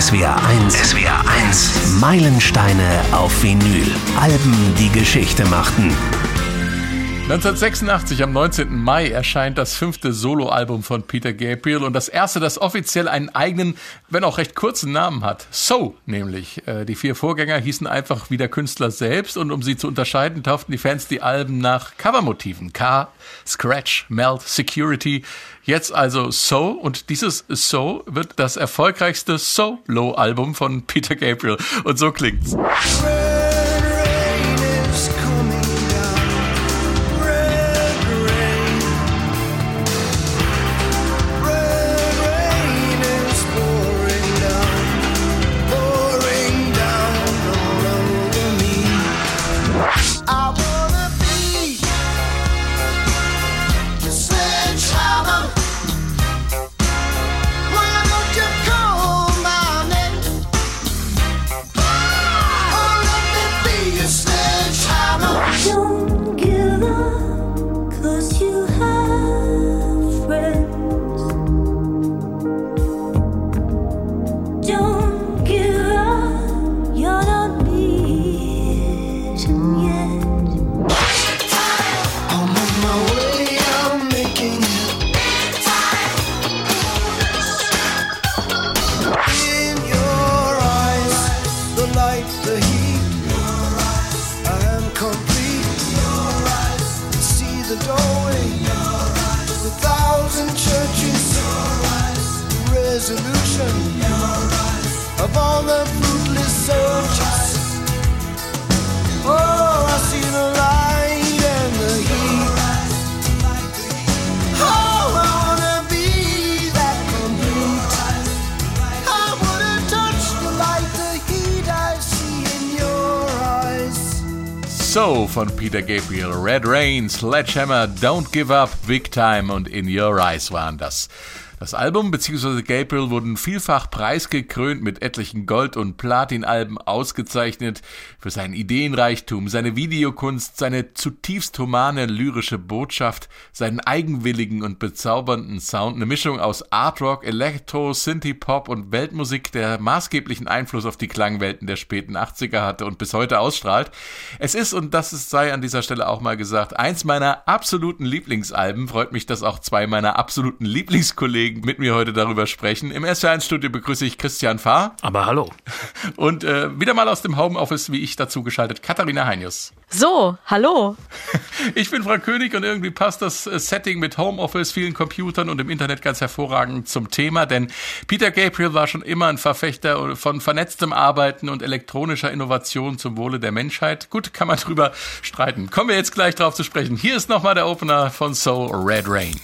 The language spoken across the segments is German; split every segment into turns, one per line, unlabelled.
SWR 1. SWR 1. Meilensteine auf Vinyl. Alben, die Geschichte machten.
1986, am 19. Mai, erscheint das fünfte Soloalbum von Peter Gabriel und das erste, das offiziell einen eigenen, wenn auch recht kurzen Namen hat. So nämlich. Äh, die vier Vorgänger hießen einfach wie der Künstler selbst und um sie zu unterscheiden, tauften die Fans die Alben nach Covermotiven. K, Scratch, Melt, Security. Jetzt also So und dieses So wird das erfolgreichste Solo-Album von Peter Gabriel und so klingt's. So von Peter Gabriel, Red Rain, Sledgehammer, Don't Give Up, Big Time und In Your Eyes waren das. Das Album bzw. Gabriel wurden vielfach preisgekrönt mit etlichen Gold- und Platinalben ausgezeichnet für seinen Ideenreichtum, seine Videokunst, seine zutiefst humane lyrische Botschaft, seinen eigenwilligen und bezaubernden Sound, eine Mischung aus Artrock, Elektro, Synthie-Pop und Weltmusik, der maßgeblichen Einfluss auf die Klangwelten der späten 80er hatte und bis heute ausstrahlt. Es ist, und das sei an dieser Stelle auch mal gesagt, eins meiner absoluten Lieblingsalben. Freut mich, dass auch zwei meiner absoluten Lieblingskollegen Kollegen mit mir heute darüber sprechen. Im SR1-Studio begrüße ich Christian Fahr.
Aber hallo.
Und äh, wieder mal aus dem Homeoffice, wie ich dazu geschaltet, Katharina Heinius.
So, hallo.
Ich bin Frank König und irgendwie passt das äh, Setting mit Homeoffice, vielen Computern und im Internet ganz hervorragend zum Thema, denn Peter Gabriel war schon immer ein Verfechter von vernetztem Arbeiten und elektronischer Innovation zum Wohle der Menschheit. Gut, kann man drüber streiten. Kommen wir jetzt gleich drauf zu sprechen. Hier ist nochmal der Opener von Soul Red Rain.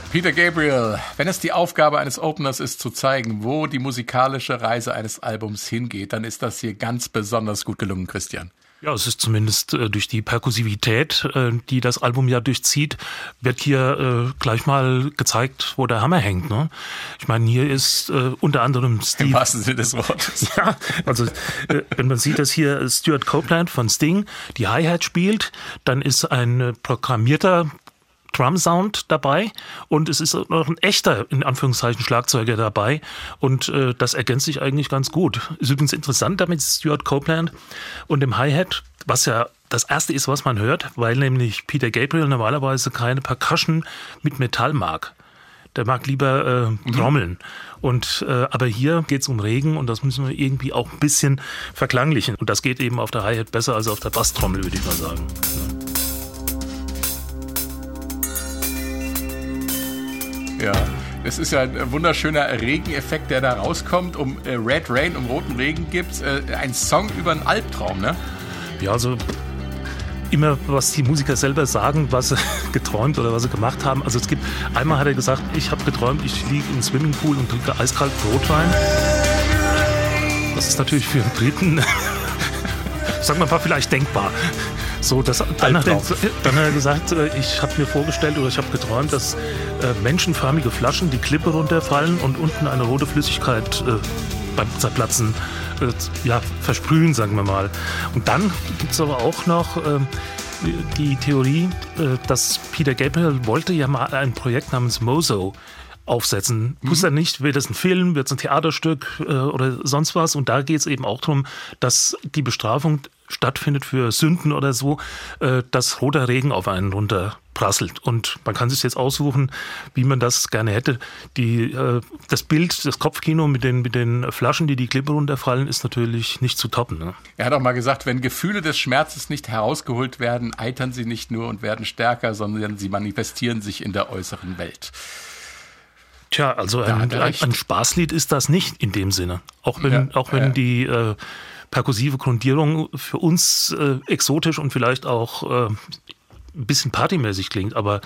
Peter Gabriel. Wenn es die Aufgabe eines Openers ist, zu zeigen, wo die musikalische Reise eines Albums hingeht, dann ist das hier ganz besonders gut gelungen, Christian.
Ja, es ist zumindest äh, durch die Perkussivität, äh, die das Album ja durchzieht, wird hier äh, gleich mal gezeigt, wo der Hammer hängt. Ne? Ich meine, hier ist äh, unter anderem
Steve. Im wahrsten Sinne des Wortes.
Ja, also äh, wenn man sieht, dass hier Stuart Copeland von Sting die Hi-Hat spielt, dann ist ein äh, programmierter Drum-Sound dabei und es ist noch ein echter, in Anführungszeichen, Schlagzeuger dabei und äh, das ergänzt sich eigentlich ganz gut. Ist übrigens interessant damit Stuart Copeland und dem Hi-Hat, was ja das erste ist, was man hört, weil nämlich Peter Gabriel normalerweise keine Percussion mit Metall mag. Der mag lieber äh, mhm. Trommeln. Mhm. Und äh, aber hier geht es um Regen und das müssen wir irgendwie auch ein bisschen verklanglichen. Und das geht eben auf der Hi-Hat besser als auf der Basstrommel, würde ich mal sagen. Ja.
Es ist ja ein wunderschöner Regeneffekt, der da rauskommt. Um äh, Red Rain, um roten Regen gibt es äh, ein Song über einen Albtraum, ne?
Ja, also immer, was die Musiker selber sagen, was sie geträumt oder was sie gemacht haben. Also es gibt, einmal hat er gesagt, ich habe geträumt, ich liege im Swimmingpool und trinke eiskalt Rotwein. Das ist natürlich für einen Briten, sagen wir mal, vielleicht denkbar. So, das, dann, hat er, dann hat er gesagt, äh, ich habe mir vorgestellt oder ich habe geträumt, dass äh, menschenförmige Flaschen die Klippe runterfallen und unten eine rote Flüssigkeit äh, beim Zerplatzen äh, ja, versprühen, sagen wir mal. Und dann gibt es aber auch noch äh, die Theorie, äh, dass Peter Gabriel wollte ja mal ein Projekt namens Mozo aufsetzen. Mhm. Wusste er nicht, wird es ein Film, wird es ein Theaterstück äh, oder sonst was. Und da geht es eben auch darum, dass die Bestrafung stattfindet für Sünden oder so, äh, dass roter Regen auf einen runterprasselt. Und man kann sich jetzt aussuchen, wie man das gerne hätte. Die, äh, das Bild, das Kopfkino mit den, mit den Flaschen, die die Klippe runterfallen, ist natürlich nicht zu toppen. Ne?
Er hat auch mal gesagt, wenn Gefühle des Schmerzes nicht herausgeholt werden, eitern sie nicht nur und werden stärker, sondern sie manifestieren sich in der äußeren Welt.
Tja, also ein, ein, ein, Spaßlied ist das nicht in dem Sinne. Auch wenn, ja, auch wenn ja. die äh, perkussive Grundierung für uns äh, exotisch und vielleicht auch äh, ein bisschen partymäßig klingt, aber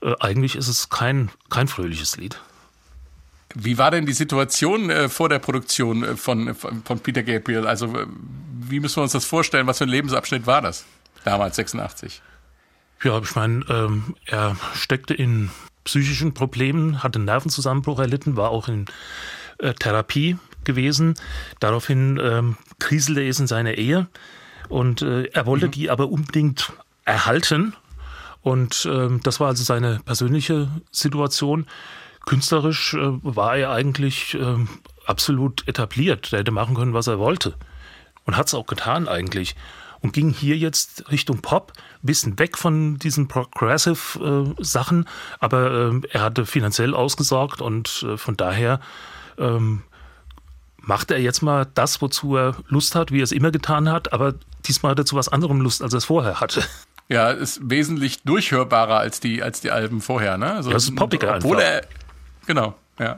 äh, eigentlich ist es kein, kein fröhliches Lied.
Wie war denn die Situation äh, vor der Produktion äh, von, von, Peter Gabriel? Also äh, wie müssen wir uns das vorstellen? Was für ein Lebensabschnitt war das damals, 86?
Ja, ich meine, ähm, er steckte in psychischen Problemen, hatte einen Nervenzusammenbruch erlitten, war auch in äh, Therapie gewesen. Daraufhin ähm, kriselte es in seiner Ehe und äh, er wollte mhm. die aber unbedingt erhalten. Und ähm, das war also seine persönliche Situation. Künstlerisch äh, war er eigentlich äh, absolut etabliert. Er hätte machen können, was er wollte. Und hat es auch getan eigentlich. Und ging hier jetzt Richtung Pop, ein bisschen weg von diesen Progressive äh, Sachen, aber äh, er hatte finanziell ausgesorgt und äh, von daher ähm, macht er jetzt mal das, wozu er Lust hat, wie er es immer getan hat, aber diesmal hat er zu was anderem Lust, als er es vorher hatte.
Ja, ist wesentlich durchhörbarer als die, als die Alben vorher, ne?
Also, ja, das ist poppiger
obwohl einfach. er, genau, ja.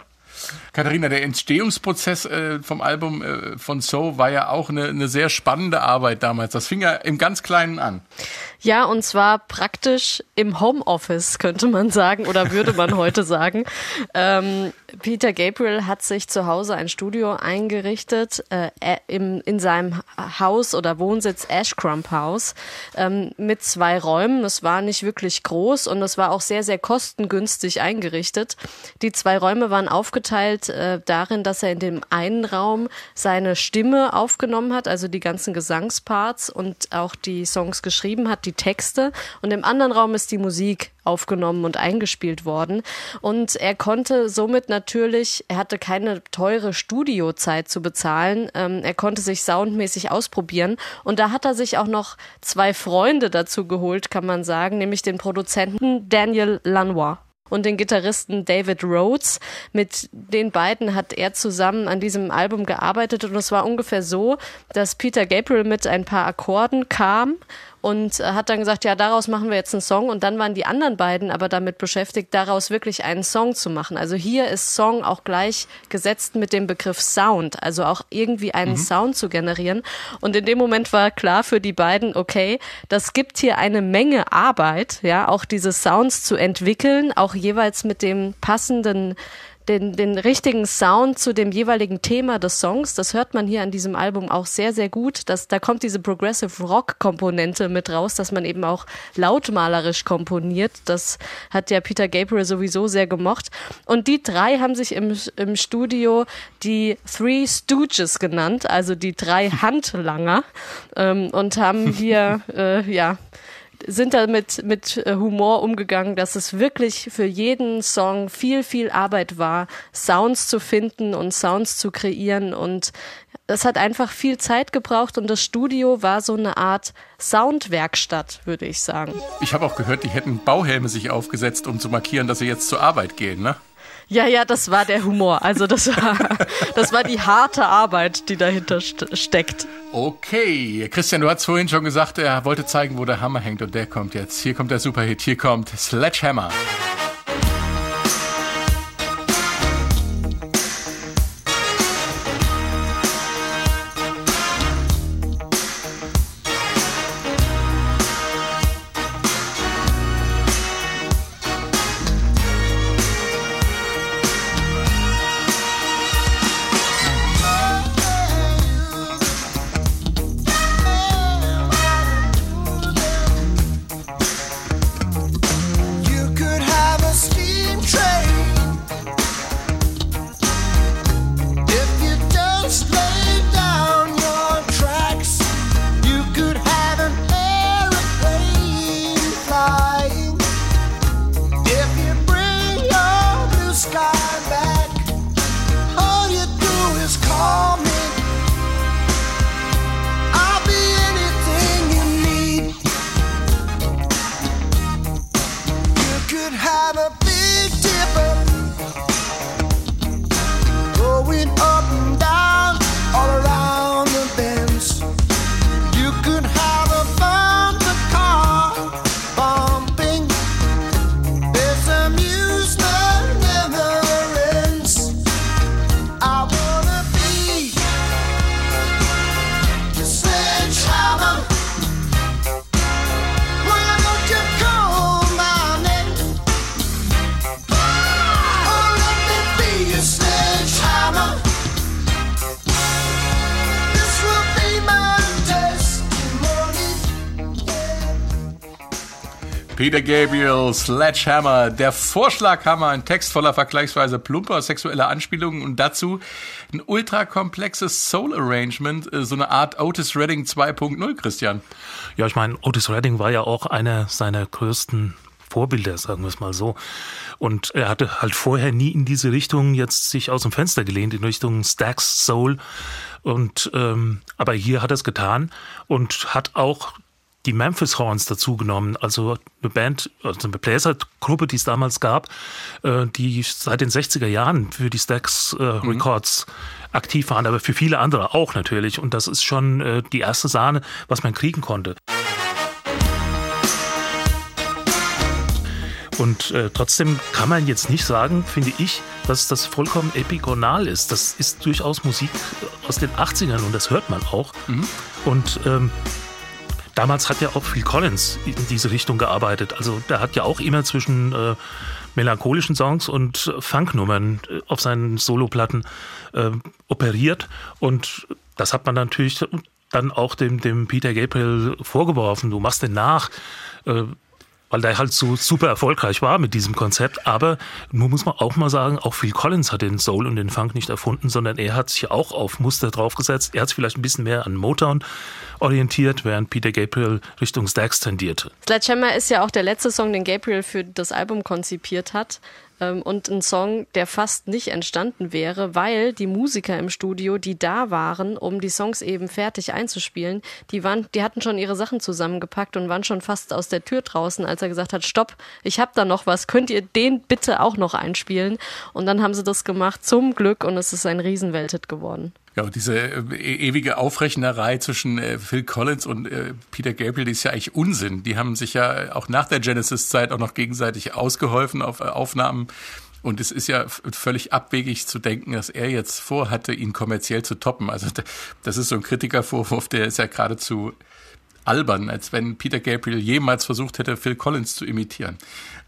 Katharina, der Entstehungsprozess äh, vom Album äh, von So war ja auch eine, eine sehr spannende Arbeit damals. Das fing ja im ganz Kleinen an.
Ja, und zwar praktisch im Homeoffice, könnte man sagen, oder würde man heute sagen. Ähm, Peter Gabriel hat sich zu Hause ein Studio eingerichtet äh, im, in seinem Haus oder Wohnsitz Ashcrump House ähm, mit zwei Räumen. Es war nicht wirklich groß und es war auch sehr, sehr kostengünstig eingerichtet. Die zwei Räume waren aufgeteilt äh, darin, dass er in dem einen Raum seine Stimme aufgenommen hat, also die ganzen Gesangsparts und auch die Songs geschrieben hat, die Texte. Und im anderen Raum ist die Musik aufgenommen und eingespielt worden. Und er konnte somit natürlich, er hatte keine teure Studiozeit zu bezahlen. Ähm, er konnte sich soundmäßig ausprobieren. Und da hat er sich auch noch zwei Freunde dazu geholt, kann man sagen, nämlich den Produzenten Daniel Lanois und den Gitarristen David Rhodes. Mit den beiden hat er zusammen an diesem Album gearbeitet und es war ungefähr so, dass Peter Gabriel mit ein paar Akkorden kam und äh, hat dann gesagt, ja, daraus machen wir jetzt einen Song und dann waren die anderen beiden aber damit beschäftigt, daraus wirklich einen Song zu machen. Also hier ist Song auch gleich gesetzt mit dem Begriff Sound, also auch irgendwie einen mhm. Sound zu generieren. Und in dem Moment war klar für die beiden, okay, das gibt hier eine Menge Arbeit, ja, auch diese Sounds zu entwickeln, auch jeweils mit dem passenden den, den richtigen Sound zu dem jeweiligen Thema des Songs. Das hört man hier an diesem Album auch sehr, sehr gut. Dass, da kommt diese Progressive Rock Komponente mit raus, dass man eben auch lautmalerisch komponiert. Das hat ja Peter Gabriel sowieso sehr gemocht. Und die drei haben sich im, im Studio die Three Stooges genannt, also die drei Handlanger, ähm, und haben hier, äh, ja, sind da mit, äh, Humor umgegangen, dass es wirklich für jeden Song viel, viel Arbeit war, Sounds zu finden und Sounds zu kreieren. Und es hat einfach viel Zeit gebraucht und das Studio war so eine Art Soundwerkstatt, würde ich sagen.
Ich habe auch gehört, die hätten Bauhelme sich aufgesetzt, um zu markieren, dass sie jetzt zur Arbeit gehen, ne?
Ja, ja, das war der Humor. Also das war, das war die harte Arbeit, die dahinter steckt.
Okay, Christian, du hast vorhin schon gesagt, er wollte zeigen, wo der Hammer hängt und der kommt jetzt. Hier kommt der Superhit, hier kommt Sledgehammer. Peter Gabriel, Sledgehammer, der Vorschlaghammer, ein Text voller vergleichsweise plumper sexueller Anspielungen und dazu ein ultrakomplexes Soul Arrangement, äh, so eine Art Otis Redding 2.0, Christian.
Ja, ich meine, Otis Redding war ja auch einer seiner größten Vorbilder, sagen wir es mal so. Und er hatte halt vorher nie in diese Richtung jetzt sich aus dem Fenster gelehnt, in Richtung Stax Soul. Und ähm, aber hier hat er es getan und hat auch die Memphis Horns dazugenommen, also eine Band, also eine Bläsergruppe, die es damals gab, äh, die seit den 60er Jahren für die Stax äh, mhm. Records mhm. aktiv waren, aber für viele andere auch natürlich. Und das ist schon äh, die erste Sahne, was man kriegen konnte. Und äh, trotzdem kann man jetzt nicht sagen, finde ich, dass das vollkommen epigonal ist. Das ist durchaus Musik aus den 80ern und das hört man auch. Mhm. Und ähm, Damals hat ja auch Phil Collins in diese Richtung gearbeitet. Also der hat ja auch immer zwischen äh, melancholischen Songs und Funknummern äh, auf seinen Soloplatten äh, operiert. Und das hat man natürlich dann auch dem, dem Peter Gabriel vorgeworfen. Du machst den nach. Äh, weil der halt so super erfolgreich war mit diesem Konzept. Aber nun muss man auch mal sagen, auch Phil Collins hat den Soul und den Funk nicht erfunden, sondern er hat sich auch auf Muster draufgesetzt. Er hat sich vielleicht ein bisschen mehr an Motown orientiert, während Peter Gabriel Richtung Stax tendierte.
Sledgehammer ist ja auch der letzte Song, den Gabriel für das Album konzipiert hat. Ähm, und ein Song, der fast nicht entstanden wäre, weil die Musiker im Studio, die da waren, um die Songs eben fertig einzuspielen, die waren, die hatten schon ihre Sachen zusammengepackt und waren schon fast aus der Tür draußen, als er gesagt hat, stopp, ich hab da noch was, könnt ihr den bitte auch noch einspielen? Und dann haben sie das gemacht, zum Glück, und es ist ein Riesenwelthit geworden.
Ja, und diese äh, e-, ewige Aufrechnerei zwischen äh, Phil Collins und äh, Peter Gabriel, die ist ja eigentlich Unsinn. Die haben sich ja auch nach der Genesis-Zeit auch noch gegenseitig ausgeholfen auf Aufnahmen. Und es ist ja völlig abwegig zu denken, dass er jetzt vorhatte, ihn kommerziell zu toppen. Also das ist so ein Kritikervorwurf, der ist ja geradezu albern, als wenn Peter Gabriel jemals versucht hätte, Phil Collins zu imitieren.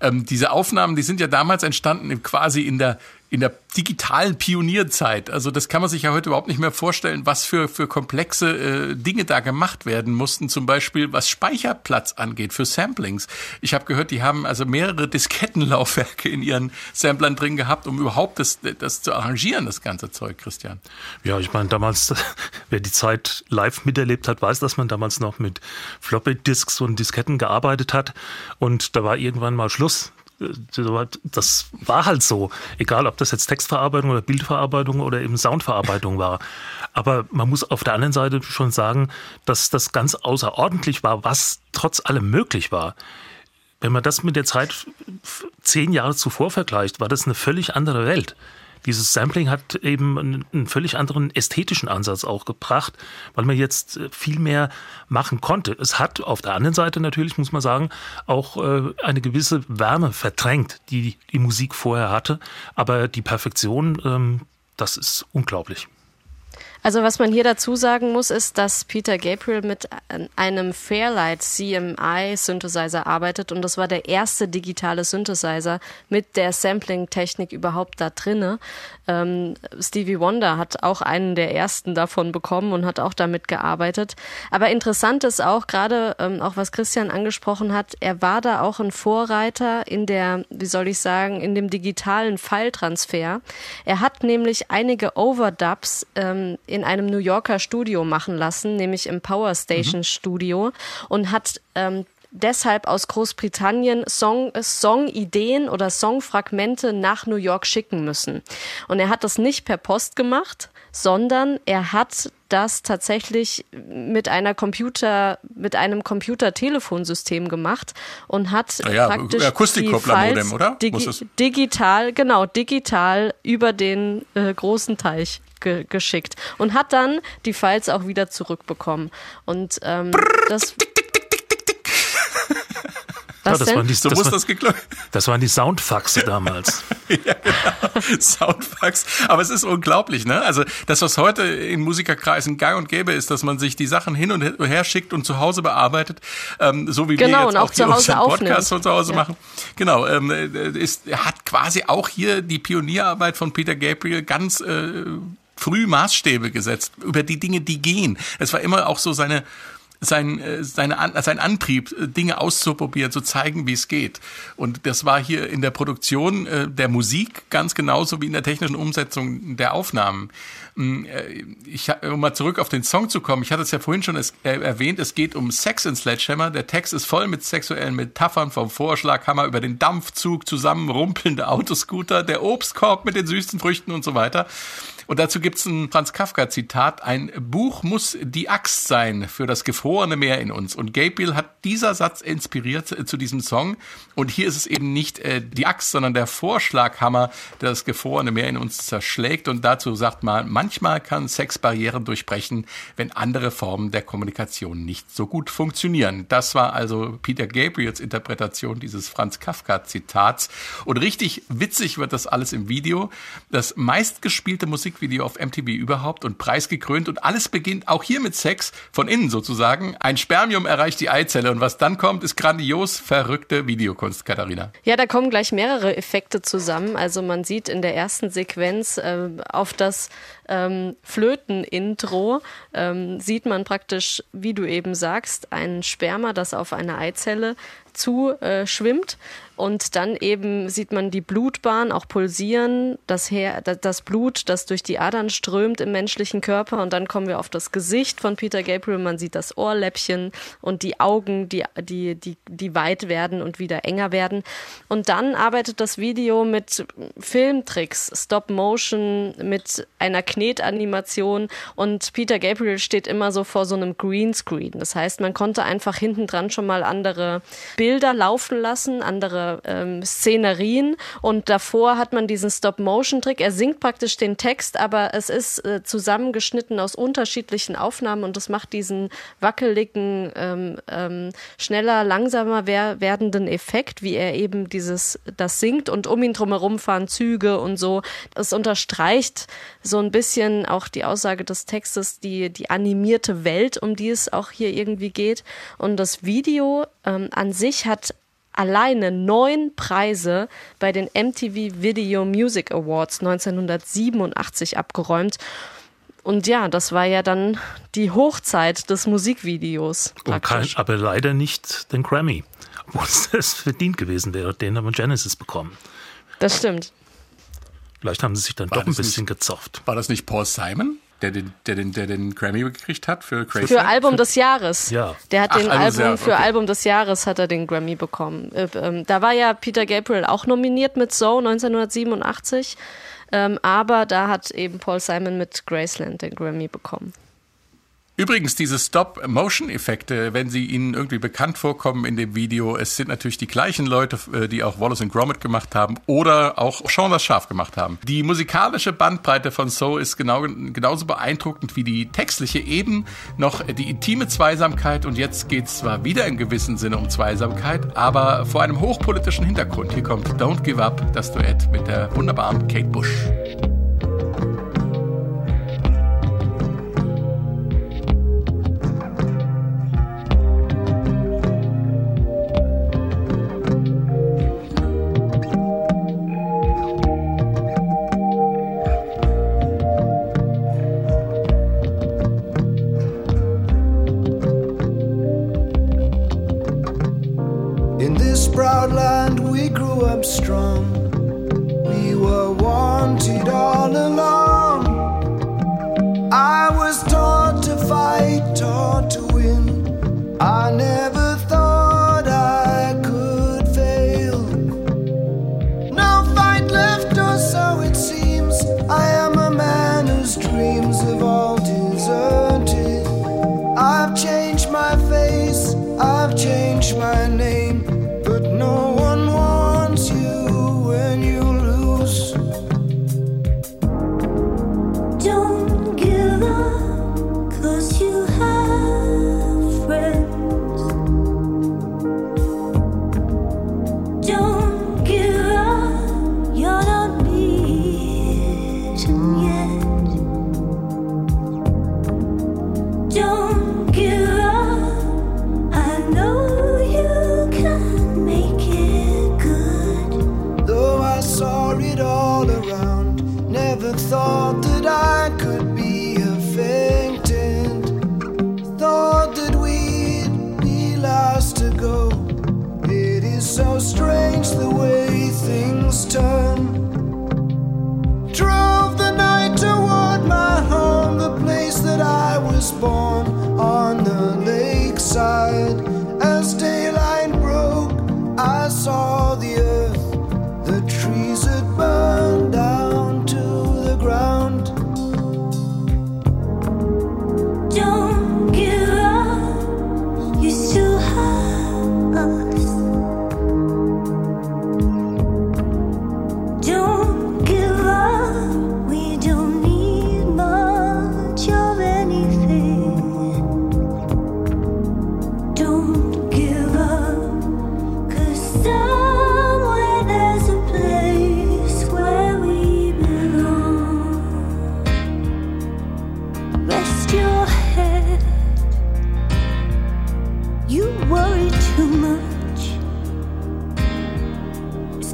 Ähm, diese Aufnahmen, die sind ja damals entstanden quasi in der in der digitalen Pionierzeit. Also das kann man sich ja heute überhaupt nicht mehr vorstellen, was für, für komplexe äh, Dinge da gemacht werden mussten. Zum Beispiel was Speicherplatz angeht für Samplings. Ich habe gehört, die haben also mehrere Diskettenlaufwerke in ihren Samplern drin gehabt, um überhaupt das, das zu arrangieren, das ganze Zeug, Christian.
Ja, ich meine, damals, wer die Zeit live miterlebt hat, weiß, dass man damals noch mit Floppy-Disks und Disketten gearbeitet hat. Und da war irgendwann mal Schluss das war halt so. Egal, ob das jetzt Textverarbeitung oder Bildverarbeitung oder eben Soundverarbeitung war. Aber man muss auf der anderen Seite schon sagen, dass das ganz außerordentlich war, was trotz allem möglich war. Wenn man das mit der Zeit zehn Jahre zuvor vergleicht, war das eine völlig andere Welt dieses Sampling hat eben einen, völlig anderen ästhetischen Ansatz auch gebracht, weil man jetzt äh, viel mehr machen konnte. Es hat auf der anderen Seite natürlich, muss man sagen, auch äh, eine gewisse Wärme verdrängt, die die Musik vorher hatte. Aber die Perfektion, ähm, das ist unglaublich.
Also was man hier dazu sagen muss, ist, dass Peter Gabriel mit einem Fairlight CMI Synthesizer arbeitet und das war der erste digitale Synthesizer mit der Sampling-Technik überhaupt da drinne. Ähm, Stevie Wonder hat auch einen der ersten davon bekommen und hat auch damit gearbeitet. Aber interessant ist auch gerade, ähm, auch was Christian angesprochen hat, er war da auch ein Vorreiter in der, wie soll ich sagen, in dem digitalen File-Transfer. Er hat nämlich einige Overdubs ähm, in einem New Yorker Studio machen lassen, nämlich im Power Station mhm. Studio und hat ähm, deshalb aus Großbritannien Song, Songideen oder Songfragmente nach New York schicken müssen. Und er hat das nicht per Post gemacht, sondern er hat das tatsächlich mit einer Computer, mit einem Computertelefonsystem gemacht und hat ja, praktisch
Akustikkopplermodem, oder?
Digi digital, genau, digital über den äh, großen Teich ge geschickt und hat dann die Files auch wieder zurückbekommen. Und ähm, das.
Was ja, das Waren die, so das muss war, das. Das waren die Soundfaxe damals. ja,
genau. Soundfax. Aber es ist unglaublich, ne? Also das, was heute in Musikerkreisen gang und gäbe ist, dass man sich die Sachen hin und her schickt und zu Hause bearbeitet, ähm, so wie
genau,
wir
jetzt auch, auch hier unseren
Podcast von zu Hause ja. machen. Genau, ähm, äh, ist, hat quasi auch hier die Pionierarbeit von Peter Gabriel ganz äh, früh Maßstäbe gesetzt über die Dinge, die gehen. Es war immer auch so seine sein, äh, seine, sein Antrieb, äh, Dinge auszuprobieren, zu zeigen, wie es geht. Und das war hier in der Produktion äh, der Musik ganz genauso wie in der technischen Umsetzung der Aufnahmen. Mm, ich, um mal zurück auf den Song zu kommen, ich hatte es ja vorhin schon erwähnt, es geht um Sex in Sledgehammer. Der Text ist voll mit sexuellen Metaphern vom Vorschlaghammer über den Dampfzug, zusammen rumpelnde Autoscooter, der Obstkorb mit den süßen Früchten und so weiter. Und dazu gibt's ein Franz Kafka-Zitat. Ein Buch muss die Axt sein für das gefrorene Meer in uns. Und Gabriel hat dieser Satz inspiriert äh, zu diesem Song. Und hier ist es eben nicht äh, die Axt, sondern der Vorschlaghammer, der das gefrorene Meer in uns zerschlägt. Und dazu sagt man, manchmal kann Sex Barrieren durchbrechen, wenn andere Formen der Kommunikation nicht so gut funktionieren. Das war also Peter Gabriels Interpretation dieses Franz Kafka-Zitats. Und richtig witzig wird das alles im Video. Das meistgespielte Musik Musikvideo auf MTV überhaupt und preisgekrönt und alles beginnt auch hier mit Sex, von innen sozusagen. Ein Spermium erreicht die Eizelle und was dann kommt, ist grandios verrückte Videokunst, Katharina.
Ja, da kommen gleich mehrere Effekte zusammen. Also man sieht in der ersten Sequenz äh, auf das ähm, Flöten-Intro ähm, sieht man praktisch, wie du eben sagst, ein Sperma, das auf eine Eizelle zu äh, schwimmt. Und dann eben sieht man die Blutbahn auch pulsieren, das, Her das Blut, das durch die Adern strömt im menschlichen Körper. Und dann kommen wir auf das Gesicht von Peter Gabriel. Man sieht das Ohrläppchen und die Augen, die, die, die, die weit werden und wieder enger werden. Und dann arbeitet das Video mit Filmtricks, Stop Motion, mit einer Knetanimation. Und Peter Gabriel steht immer so vor so einem Greenscreen. Das heißt, man konnte einfach hinten dran schon mal andere Bilder laufen lassen, andere ähm, Szenerien und davor hat man diesen Stop-Motion-Trick. Er singt praktisch den Text, aber es ist äh, zusammengeschnitten aus unterschiedlichen Aufnahmen und das macht diesen wackeligen, ähm, ähm, schneller, langsamer wer werdenden Effekt, wie er eben dieses das singt und um ihn drumherum fahren Züge und so. Das unterstreicht so ein bisschen auch die Aussage des Textes, die die animierte Welt, um die es auch hier irgendwie geht. Und das Video ähm, an sich hat alleine neun Preise bei den MTV Video Music Awards 1987 abgeräumt. Und ja, das war ja dann die Hochzeit des Musikvideos.
Kein, aber leider nicht den Grammy, wo es verdient gewesen wäre. Den haben Genesis bekommen.
Das stimmt.
Vielleicht haben sie sich dann
War
doch ein bisschen
nicht-
gezofft.
War das nicht Paul Simon, der den, der den, der den Grammy gekriegt hat für Crazy?
Für Album des Jahres.
Ja.
Der hat
Ach,
den
Album des
Album für
okay.
Album des Jahres hat er den Grammy bekommen. Äh, ähm, da war ja Peter Gabriel auch nominiert mit So 1987. Ähm, aber da hat eben Paul Simon mit Graceland den Grammy bekommen.
Übrigens, diese Stop-Motion-Effekte, wenn sie Ihnen irgendwie bekannt vorkommen in dem Video, es sind natürlich die gleichen Leute, äh, die auch Wallace Gromit gemacht haben oder auch Sean das Schaf gemacht haben. Die musikalische Bandbreite von So ist genau, genauso beeindruckend wie die textliche eben noch die intime Zweisamkeit und jetzt geht es zwar wieder im gewissen Sinne um Zweisamkeit, aber vor einem hochpolitischen Hintergrund. Hier kommt Don't Give Up, das Duett mit der wunderbaren Kate Bush.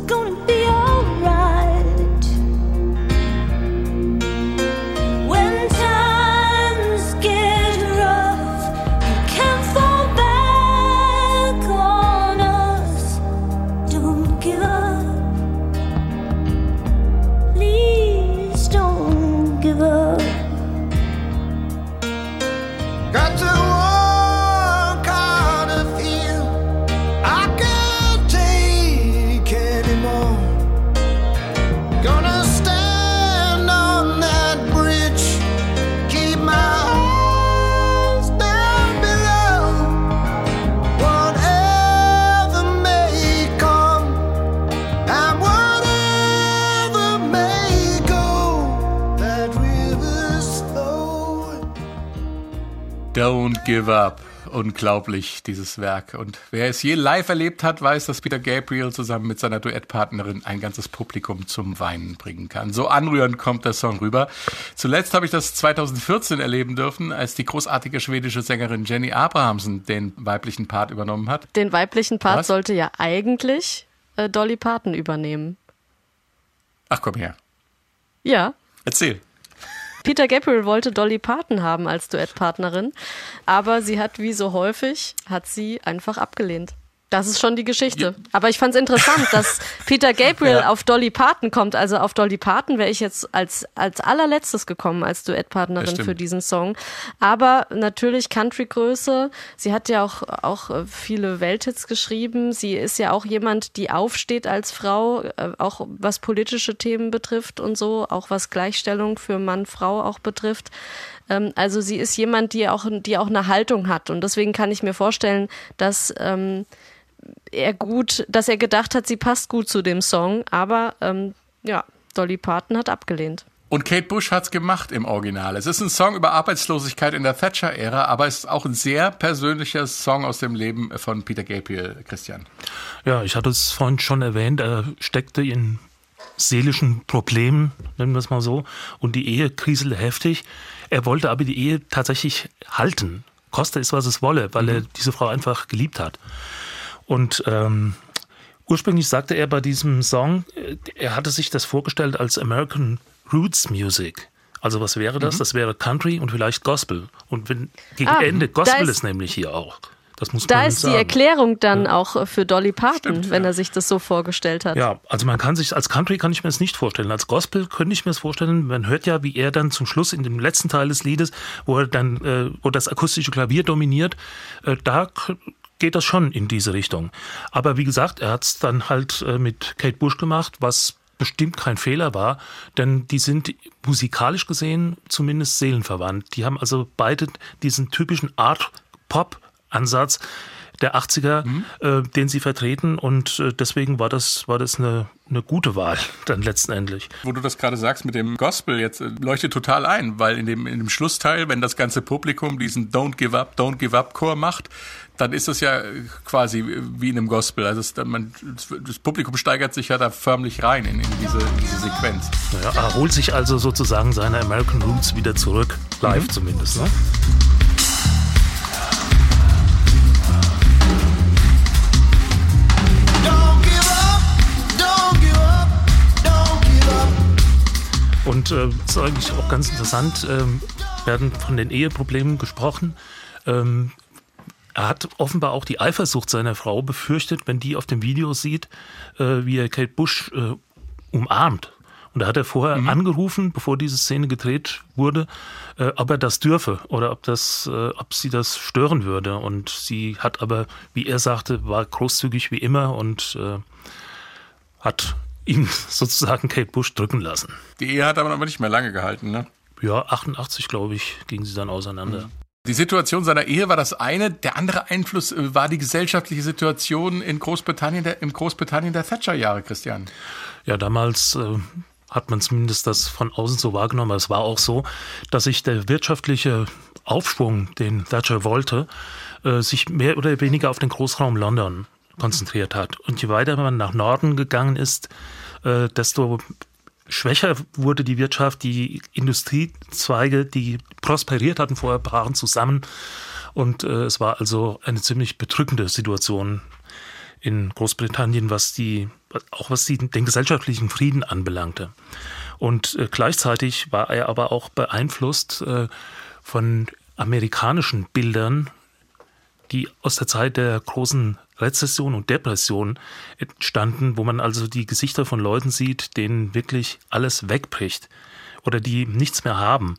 gonna be
Unglaublich, dieses Werk. Und wer es je live erlebt hat, weiß, dass Peter Gabriel zusammen mit seiner Duettpartnerin ein ganzes Publikum zum Weinen bringen kann. So anrührend kommt der Song rüber. Zuletzt habe ich das 2014 erleben dürfen, als die großartige schwedische Sängerin Jenny Abrahamsen den weiblichen Part übernommen hat.
Den weiblichen Part
Was?
sollte ja eigentlich äh, Dolly Parton übernehmen.
Ach komm her.
Ja,
Erzähl.
Peter Gabriel wollte Dolly Parton haben als Duettpartnerin, aber sie hat wie so häufig, hat sie einfach abgelehnt. Das ist schon die Geschichte. Aber ich fand es interessant, dass Peter Gabriel
Ja.
auf Dolly Parton kommt. Also auf Dolly Parton wäre ich jetzt als, als allerletztes gekommen als Duettpartnerin
stimmt.
für diesen Song. Aber natürlich Country-Größe. Sie hat ja auch, auch äh, viele Welthits geschrieben. Sie ist ja auch jemand, die aufsteht als Frau, äh, auch was politische Themen betrifft und so, auch was Gleichstellung für Mann, Frau auch betrifft. Ähm, Also sie ist jemand, die auch, die auch eine Haltung hat. Und deswegen kann ich mir vorstellen, dass ähm, er gut, dass er gedacht hat, sie passt gut zu dem Song, aber ähm, ja, Dolly Parton hat abgelehnt.
Und Kate Bush hat's gemacht im Original. Es ist ein Song über Arbeitslosigkeit in der Thatcher-Ära, aber es ist auch ein sehr persönlicher Song aus dem Leben von Peter Gabriel, Christian.
Ja, ich hatte es vorhin schon erwähnt, er steckte in seelischen Problemen, nennen wir es mal so, und die Ehe kriselte heftig. Er wollte aber die Ehe tatsächlich halten, koste es, was es wolle, weil er diese Frau einfach geliebt hat. Und ähm, ursprünglich sagte er bei diesem Song, äh, er hatte sich das vorgestellt als American Roots Music. Also was wäre das? Das wäre Country und vielleicht Gospel. Und wenn gegen
Ah,
Ende Gospel
ist-
ist, nämlich hier auch. Das muss
Da
man
ist die
sagen.
Erklärung dann auch äh, für Dolly Parton,
Stimmt,
wenn
ja.
er sich das so vorgestellt hat.
Ja, also man kann sich, als Country kann ich mir das nicht vorstellen. Als Gospel könnte ich mir das vorstellen. Man hört ja, wie er dann zum Schluss in dem letzten Teil des Liedes, wo er dann, äh, wo das akustische Klavier dominiert, äh, da geht das schon in diese Richtung. Aber wie gesagt, er hat es dann halt äh, mit Kate Bush gemacht, was bestimmt kein Fehler war, denn die sind musikalisch gesehen zumindest seelenverwandt. Die haben also beide diesen typischen Art-Pop-Ansatz der 80er, äh, den sie vertreten und äh, deswegen war das, war das eine, eine gute Wahl dann letztendlich.
Wo du das gerade sagst mit dem Gospel, jetzt äh, leuchtet total ein, weil in dem, in dem Schlussteil, wenn das ganze Publikum diesen Don't Give Up, Don't Give Up Chor macht, dann ist es ja quasi wie in einem Gospel. Also es, man, das Publikum steigert sich ja da förmlich rein in, in diese, diese Sequenz.
Ja, er holt sich also sozusagen seine American Roots wieder zurück, live zumindest. Ne? Und äh, ist eigentlich auch ganz interessant, ähm, werden von den Eheproblemen gesprochen. Ähm, er hat offenbar auch die Eifersucht seiner Frau befürchtet, wenn die auf dem Video sieht, äh, wie er Kate Bush äh, umarmt. Und da hat er vorher angerufen, bevor diese Szene gedreht wurde, äh, ob er das dürfe oder ob, das, äh, ob sie das stören würde. Und sie hat aber, wie er sagte, war großzügig wie immer und äh, hat ihn sozusagen Kate Bush drücken lassen.
Die Ehe hat aber nicht mehr lange gehalten, ne?
Ja, 88, glaube ich, gingen sie dann auseinander.
Die Situation seiner Ehe war das eine. Der andere Einfluss äh, war die gesellschaftliche Situation in Großbritannien, der, im Großbritannien der Thatcher-Jahre, Christian.
Ja, damals äh, hat man zumindest das von außen so wahrgenommen. Es war auch so, dass sich der wirtschaftliche Aufschwung, den Thatcher wollte, äh, sich mehr oder weniger auf den Großraum London konzentriert hat. Und je weiter man nach Norden gegangen ist, äh, desto schwächer wurde die Wirtschaft. Die Industriezweige, die prosperiert hatten vorher, brachen zusammen. Und äh, es war also eine ziemlich bedrückende Situation in Großbritannien, was die, auch was die, den gesellschaftlichen Frieden anbelangte. Und äh, gleichzeitig war er aber auch beeinflusst äh, von amerikanischen Bildern, die aus der Zeit der großen Rezession und Depression entstanden, wo man also die Gesichter von Leuten sieht, denen wirklich alles wegbricht oder die nichts mehr haben.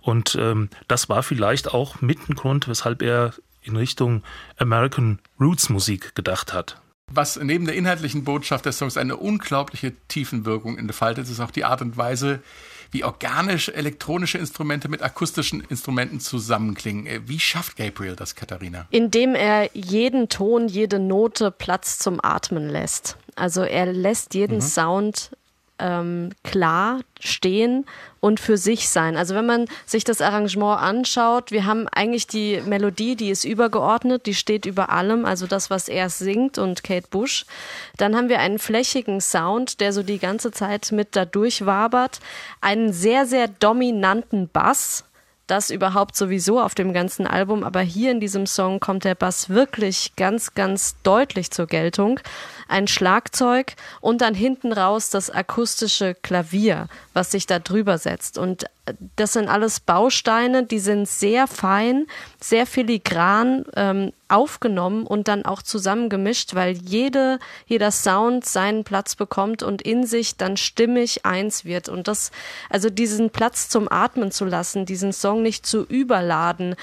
Und ähm, das war vielleicht auch mit ein Grund, weshalb er in Richtung American Roots Musik gedacht hat.
Was neben der inhaltlichen Botschaft des Songs eine unglaubliche Tiefenwirkung entfaltet, ist auch die Art und Weise, wie organisch elektronische Instrumente mit akustischen Instrumenten zusammenklingen. Äh, Wie schafft Gabriel das, Katharina?
Indem er jeden Ton, jede Note Platz zum Atmen lässt. Also er lässt jeden Sound ähm, klar stehen und für sich sein. Also wenn man sich das Arrangement anschaut, wir haben eigentlich die Melodie, die ist übergeordnet, die steht über allem, also das, was er singt und Kate Bush. Dann haben wir einen flächigen Sound, der so die ganze Zeit mit da durchwabert, einen sehr, sehr dominanten Bass, das überhaupt sowieso auf dem ganzen Album, aber hier in diesem Song kommt der Bass wirklich ganz, ganz deutlich zur Geltung. Ein Schlagzeug und dann hinten raus das akustische Klavier, was sich da drüber setzt. Und das sind alles Bausteine, die sind sehr fein, sehr filigran ähm, aufgenommen und dann auch zusammengemischt, weil jede, jeder Sound seinen Platz bekommt und in sich dann stimmig eins wird. Und das, also diesen Platz zum Atmen zu lassen, diesen Song nicht zu überladen,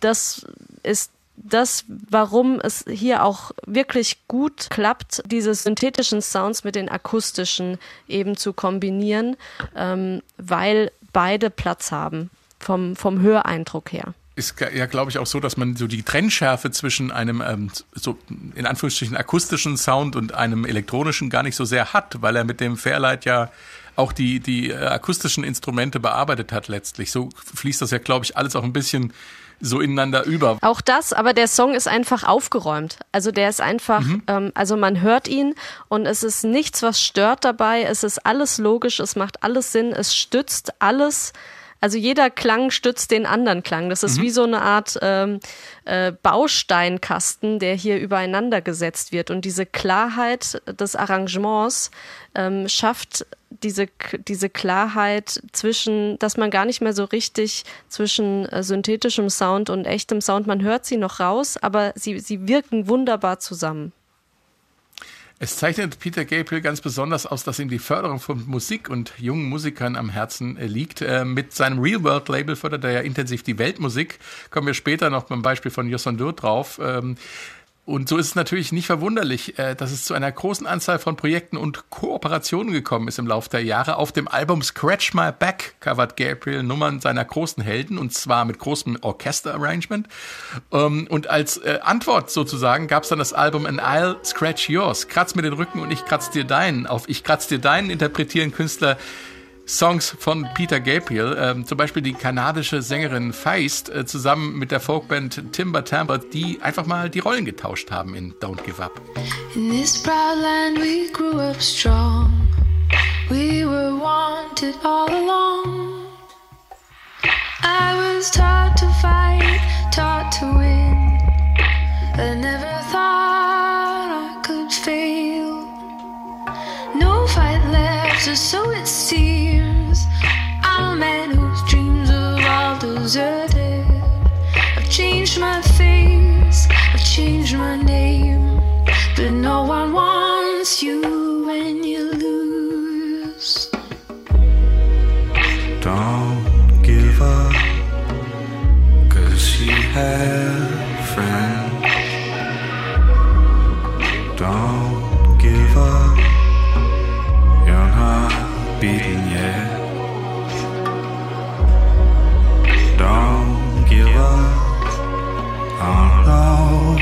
das ist das, warum es hier auch wirklich gut klappt, diese synthetischen Sounds mit den akustischen eben zu kombinieren, ähm, weil beide Platz haben vom, vom Höreindruck her
ist ja, glaube ich, auch so, dass man so die Trennschärfe zwischen einem ähm, so in Anführungsstrichen akustischen Sound und einem elektronischen gar nicht so sehr hat, weil er mit dem Fairlight ja auch die, die äh, akustischen Instrumente bearbeitet hat letztlich. So fließt das ja, glaube ich, alles auch ein bisschen so ineinander über.
Auch das, aber der Song ist einfach aufgeräumt. Also der ist einfach,
Mhm.
ähm, also man hört ihn und es ist nichts, was stört dabei. Es ist alles logisch, es macht alles Sinn, es stützt alles. Also jeder Klang stützt den anderen Klang. Das
Mhm.
ist wie so eine Art ähm, äh, Bausteinkasten, der hier übereinander gesetzt wird. Und diese Klarheit des Arrangements ähm, schafft diese, diese Klarheit zwischen, dass man gar nicht mehr so richtig zwischen äh, synthetischem Sound und echtem Sound, man hört sie noch raus, aber sie, sie wirken wunderbar zusammen.
Es zeichnet Peter Gabriel ganz besonders aus, dass ihm die Förderung von Musik und jungen Musikern am Herzen äh, liegt. Äh, Mit seinem Real World Label fördert er ja intensiv die Weltmusik. Kommen wir später noch beim Beispiel von Yossondur drauf. Und so ist es natürlich nicht verwunderlich, äh, dass es zu einer großen Anzahl von Projekten und Kooperationen gekommen ist im Laufe der Jahre. Auf dem Album Scratch My Back covert Gabriel Nummern seiner großen Helden und zwar mit großem Orchester-Arrangement. Ähm, Und als äh, Antwort sozusagen gab es dann das Album And I'll Scratch Yours. Kratz mir den Rücken und ich kratz dir deinen. Auf Ich kratz dir deinen interpretieren Künstler Songs von Peter Gabriel, ähm, zum Beispiel die kanadische Sängerin Feist äh, zusammen mit der Folkband Timber Tamper, die einfach mal die Rollen getauscht haben in Don't Give Up.
In this proud land we grew up strong. We were wanted all along. I was taught to fight, taught to win. I never thought I could fail. No fight left, or so it seems. I've changed my face, I've changed my name. But no one wants you when you lose.
Don't give up, cause you have friends. Don't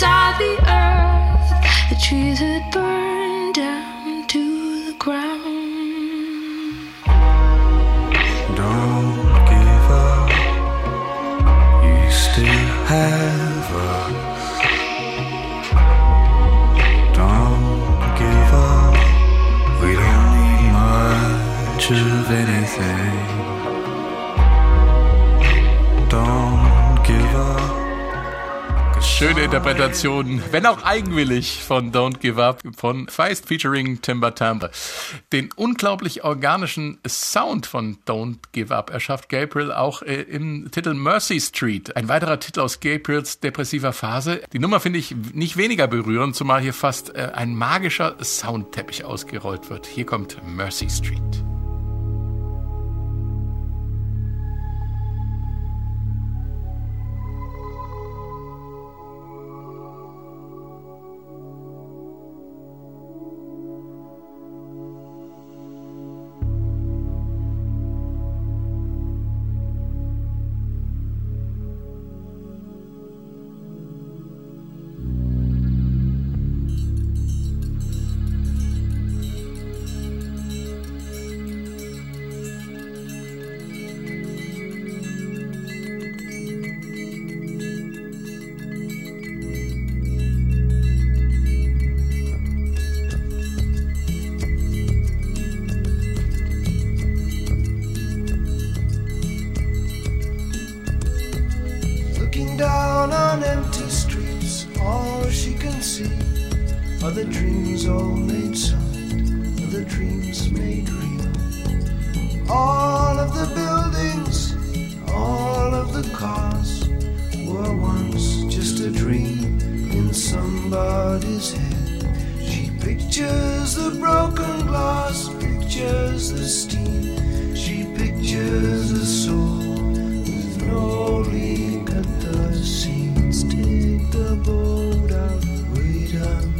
saw the earth, the trees had burned down to the ground.
Don't give up. You still have us. Don't give up. We don't need much of anything.
Schöne Interpretation, wenn auch eigenwillig, von Don't Give Up von Feist featuring Timber Timbre. Den unglaublich organischen Sound von Don't Give Up erschafft Gabriel auch äh, im Titel Mercy Street. Ein weiterer Titel aus Gabriels depressiver Phase. Die Nummer finde ich nicht weniger berührend, zumal hier fast äh, ein magischer Soundteppich ausgerollt wird. Hier kommt Mercy Street.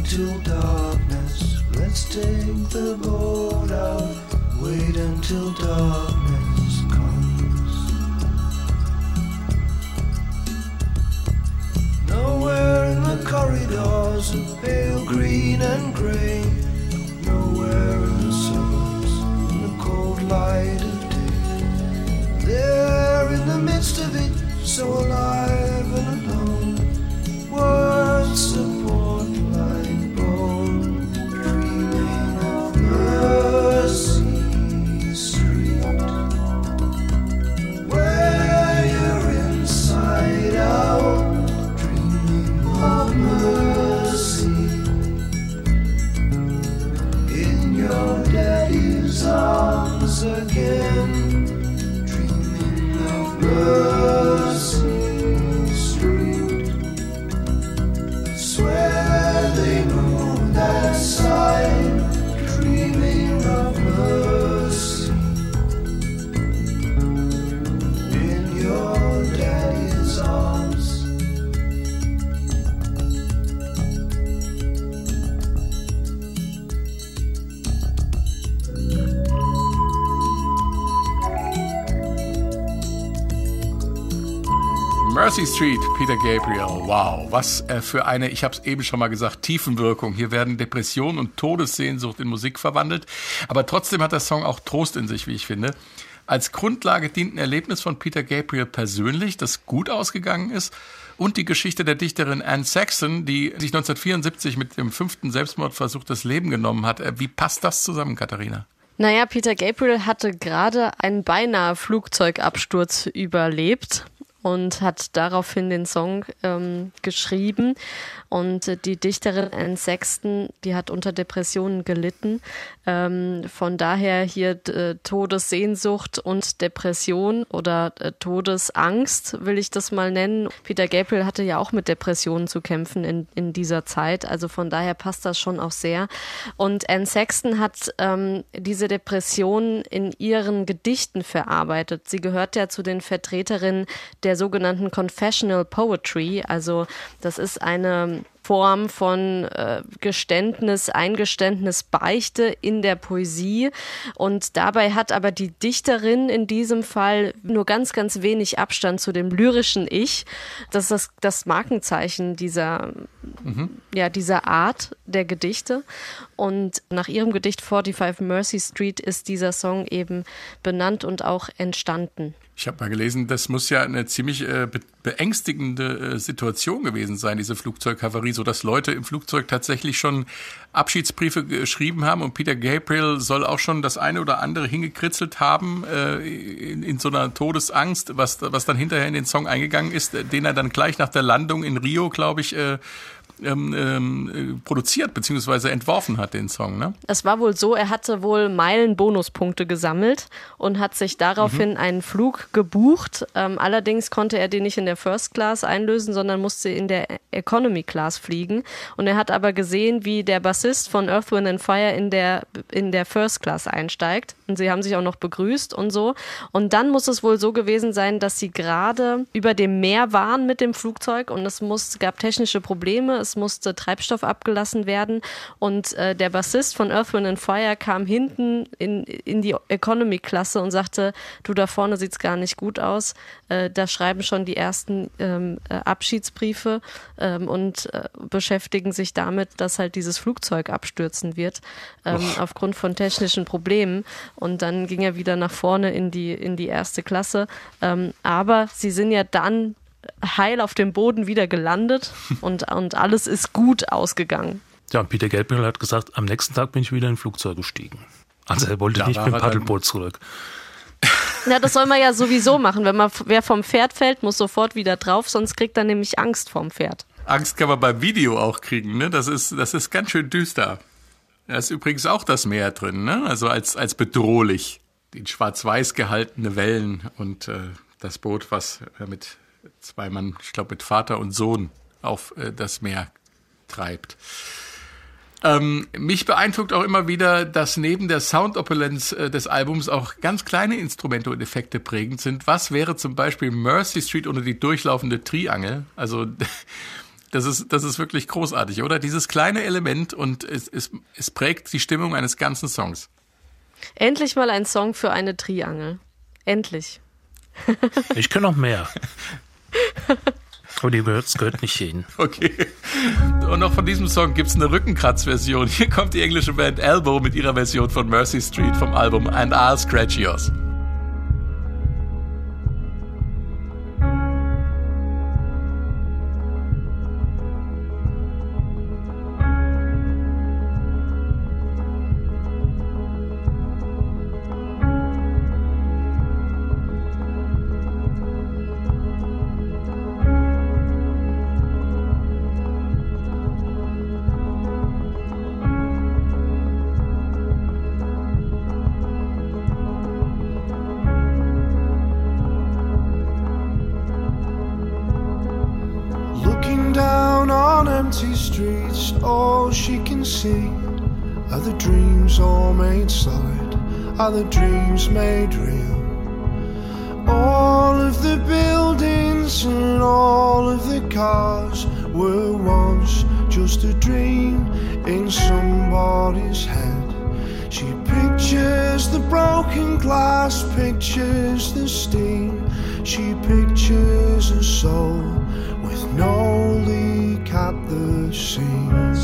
Until darkness. Let's take the boat out, wait until darkness comes. Nowhere in the corridors of pale green and grey. Nowhere in the suburbs in the cold light of day. There in the midst of it, so alive Mercy Street,
Peter Gabriel. Wow, was äh, für eine, ich habe es eben schon mal gesagt, Tiefenwirkung. Hier werden Depression und Todessehnsucht in Musik verwandelt. Aber trotzdem hat der Song auch Trost in sich, wie ich finde. Als Grundlage dient ein Erlebnis von Peter Gabriel persönlich, das gut ausgegangen ist. Und die Geschichte der Dichterin Anne Saxon, die sich 1974 mit dem fünften Selbstmordversuch das Leben genommen hat. Äh, Wie passt das zusammen, Katharina?
Naja, Peter Gabriel hatte gerade einen beinahe Flugzeugabsturz überlebt und hat daraufhin den Song ähm, geschrieben. Und äh, die Dichterin Anne Sexton, die hat unter Depressionen gelitten. Ähm, von daher hier äh, Todessehnsucht und Depression oder äh, Todesangst, will ich das mal nennen. Peter Gabriel hatte ja auch mit Depressionen zu kämpfen in, in dieser Zeit. Also von daher passt das schon auch sehr. Und Anne Sexton hat ähm, diese Depressionen in ihren Gedichten verarbeitet. Sie gehört ja zu den Vertreterinnen der sogenannten Confessional Poetry. Also das ist eine um, Form von äh, Geständnis, Eingeständnis, Beichte in der Poesie. Und dabei hat aber die Dichterin in diesem Fall nur ganz, ganz wenig Abstand zu dem lyrischen Ich. Das ist das, das Markenzeichen dieser, ja, dieser Art der Gedichte. Und nach ihrem Gedicht 45 Mercy Street ist dieser Song eben benannt und auch entstanden.
Ich habe mal gelesen, das muss ja eine ziemlich äh, be beängstigende äh, Situation gewesen sein, diese Flugzeugkavarie. So dass Leute im Flugzeug tatsächlich schon Abschiedsbriefe geschrieben haben und Peter Gabriel soll auch schon das eine oder andere hingekritzelt haben äh, in, in so einer Todesangst, was, was dann hinterher in den Song eingegangen ist, den er dann gleich nach der Landung in Rio, glaube ich, äh, ähm, ähm, produziert bzw. entworfen hat, den Song. Ne?
Es war wohl so, er hatte wohl Meilen-Bonuspunkte gesammelt und hat sich daraufhin
Mhm.
einen Flug gebucht. Ähm, allerdings konnte er den nicht in der First Class einlösen, sondern musste in der Economy Class fliegen. Und er hat aber gesehen, wie der Bassist von Earth, Wind and Fire in der, in der First Class einsteigt. Und sie haben sich auch noch begrüßt und so. Und dann muss es wohl so gewesen sein, dass sie gerade über dem Meer waren mit dem Flugzeug und es muss, gab technische Probleme. Es musste Treibstoff abgelassen werden. Und äh, der Bassist von Earth, Wind and Fire kam hinten in, in die Economy-Klasse und sagte, du, da vorne sieht's gar nicht gut aus. Äh, da schreiben schon die ersten ähm, äh, Abschiedsbriefe ähm, und äh, beschäftigen sich damit, dass halt dieses Flugzeug abstürzen wird ähm, aufgrund von technischen Problemen. Und dann ging er wieder nach vorne in die, in die erste Klasse. Ähm, aber sie sind ja dann heil auf dem Boden wieder gelandet und, und alles ist gut ausgegangen.
Ja, und Peter Gabriel hat gesagt, am nächsten Tag bin ich wieder in ein Flugzeug gestiegen. Also er wollte
Da
nicht mit dem Paddelboot zurück.
Ja, das soll man ja sowieso machen. Wenn man, wer vom Pferd fällt, muss sofort wieder drauf, sonst kriegt er nämlich Angst vom Pferd.
Angst kann man beim Video auch kriegen, ne? Das ist, das ist ganz schön düster. Da ist übrigens auch das Meer drin, ne? Also als, als bedrohlich. Die schwarz-weiß gehaltene Wellen und äh, das Boot, was äh, mit zwei Mann, ich glaube mit Vater und Sohn auf äh, das Meer treibt. Ähm, mich beeindruckt auch immer wieder, dass neben der Soundopulenz äh, des Albums auch ganz kleine Instrumente und Effekte prägend sind. Was wäre zum Beispiel Mercy Street ohne die durchlaufende Triangel? Also das ist, das ist wirklich großartig, oder? Dieses kleine Element und es, es, es prägt die Stimmung eines ganzen Songs.
Endlich mal ein Song für eine Triangel. Endlich.
Ich kann noch mehr. Aber die gehört, gehört nicht hin.
Okay. Und auch von diesem Song gibt's eine Rückenkratz-Version. Hier kommt die englische Band Elbow mit ihrer Version von Mercy Street vom Album And I'll Scratch Yours.
The dreams made real. All of the buildings and all of the cars were once just a dream in somebody's head. She pictures the broken glass, pictures the steam. She pictures a soul with no leak at the seams.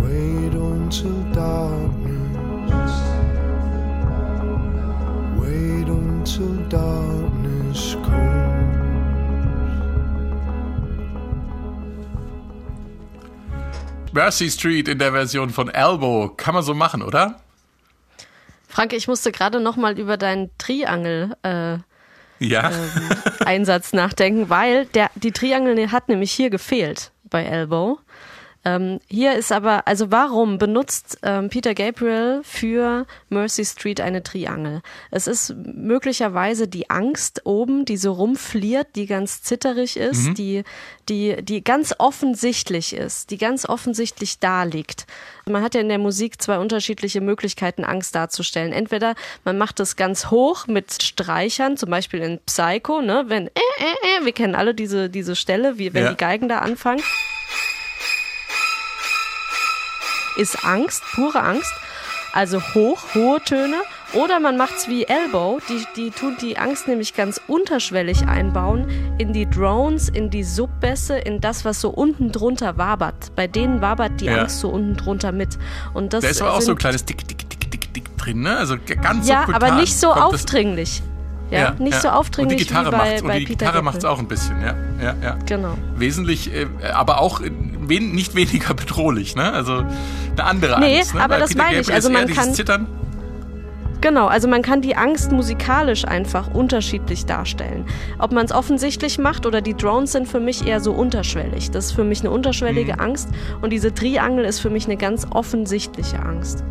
Wait until darkness. Darkness comes.
Mercy Street in der Version von Elbow. Kann man so machen, oder?
Frank, ich musste gerade noch mal über deinen Triangel äh,
Ja.
Einsatz nachdenken, weil der, die Triangel hat nämlich hier gefehlt bei Elbow. Ähm, hier ist aber, also warum benutzt ähm, Peter Gabriel für Mercy Street eine Triangel? Es ist möglicherweise die Angst oben, die so rumfliert, die ganz zitterig ist, die, die, die ganz offensichtlich ist, die ganz offensichtlich da liegt. Man hat ja in der Musik zwei unterschiedliche Möglichkeiten, Angst darzustellen. Entweder man macht es ganz hoch mit Streichern, zum Beispiel in Psycho, ne, wenn, äh, äh, äh, wir kennen alle diese, diese Stelle, wie wenn
Ja.
die Geigen da anfangen. Ist Angst, pure Angst. Also hoch, hohe Töne. Oder man macht's wie Elbow, die, die tun die Angst nämlich ganz unterschwellig einbauen in die Drones, in die Subbässe, in das, was so unten drunter wabert. Bei denen wabert die
Ja.
Angst so unten drunter mit. Und das
Da ist aber auch so ein kleines Dick, Dick, Dick, Dick, Dick drin, ne? Also ganz
Ja, aber nicht so
kommt das-
aufdringlich. Ja, nicht so aufdringlich
und die Gitarre
wie bei,
macht's,
bei
und die Gitarre macht es auch ein bisschen, ja. ja, ja.
Genau.
Wesentlich, äh, aber auch äh, wen, nicht weniger bedrohlich, ne? Also eine andere
Nee,
Angst. Ne?
aber
Bei
das
Peter
meine ich.
Gabriel
Also
ist eher
man kann-
Zittern.
Genau, also man kann die Angst musikalisch einfach unterschiedlich darstellen. Ob man es offensichtlich macht oder die Drones sind für mich eher so unterschwellig. Das ist für mich eine unterschwellige Angst und diese Triangel ist für mich eine ganz offensichtliche Angst.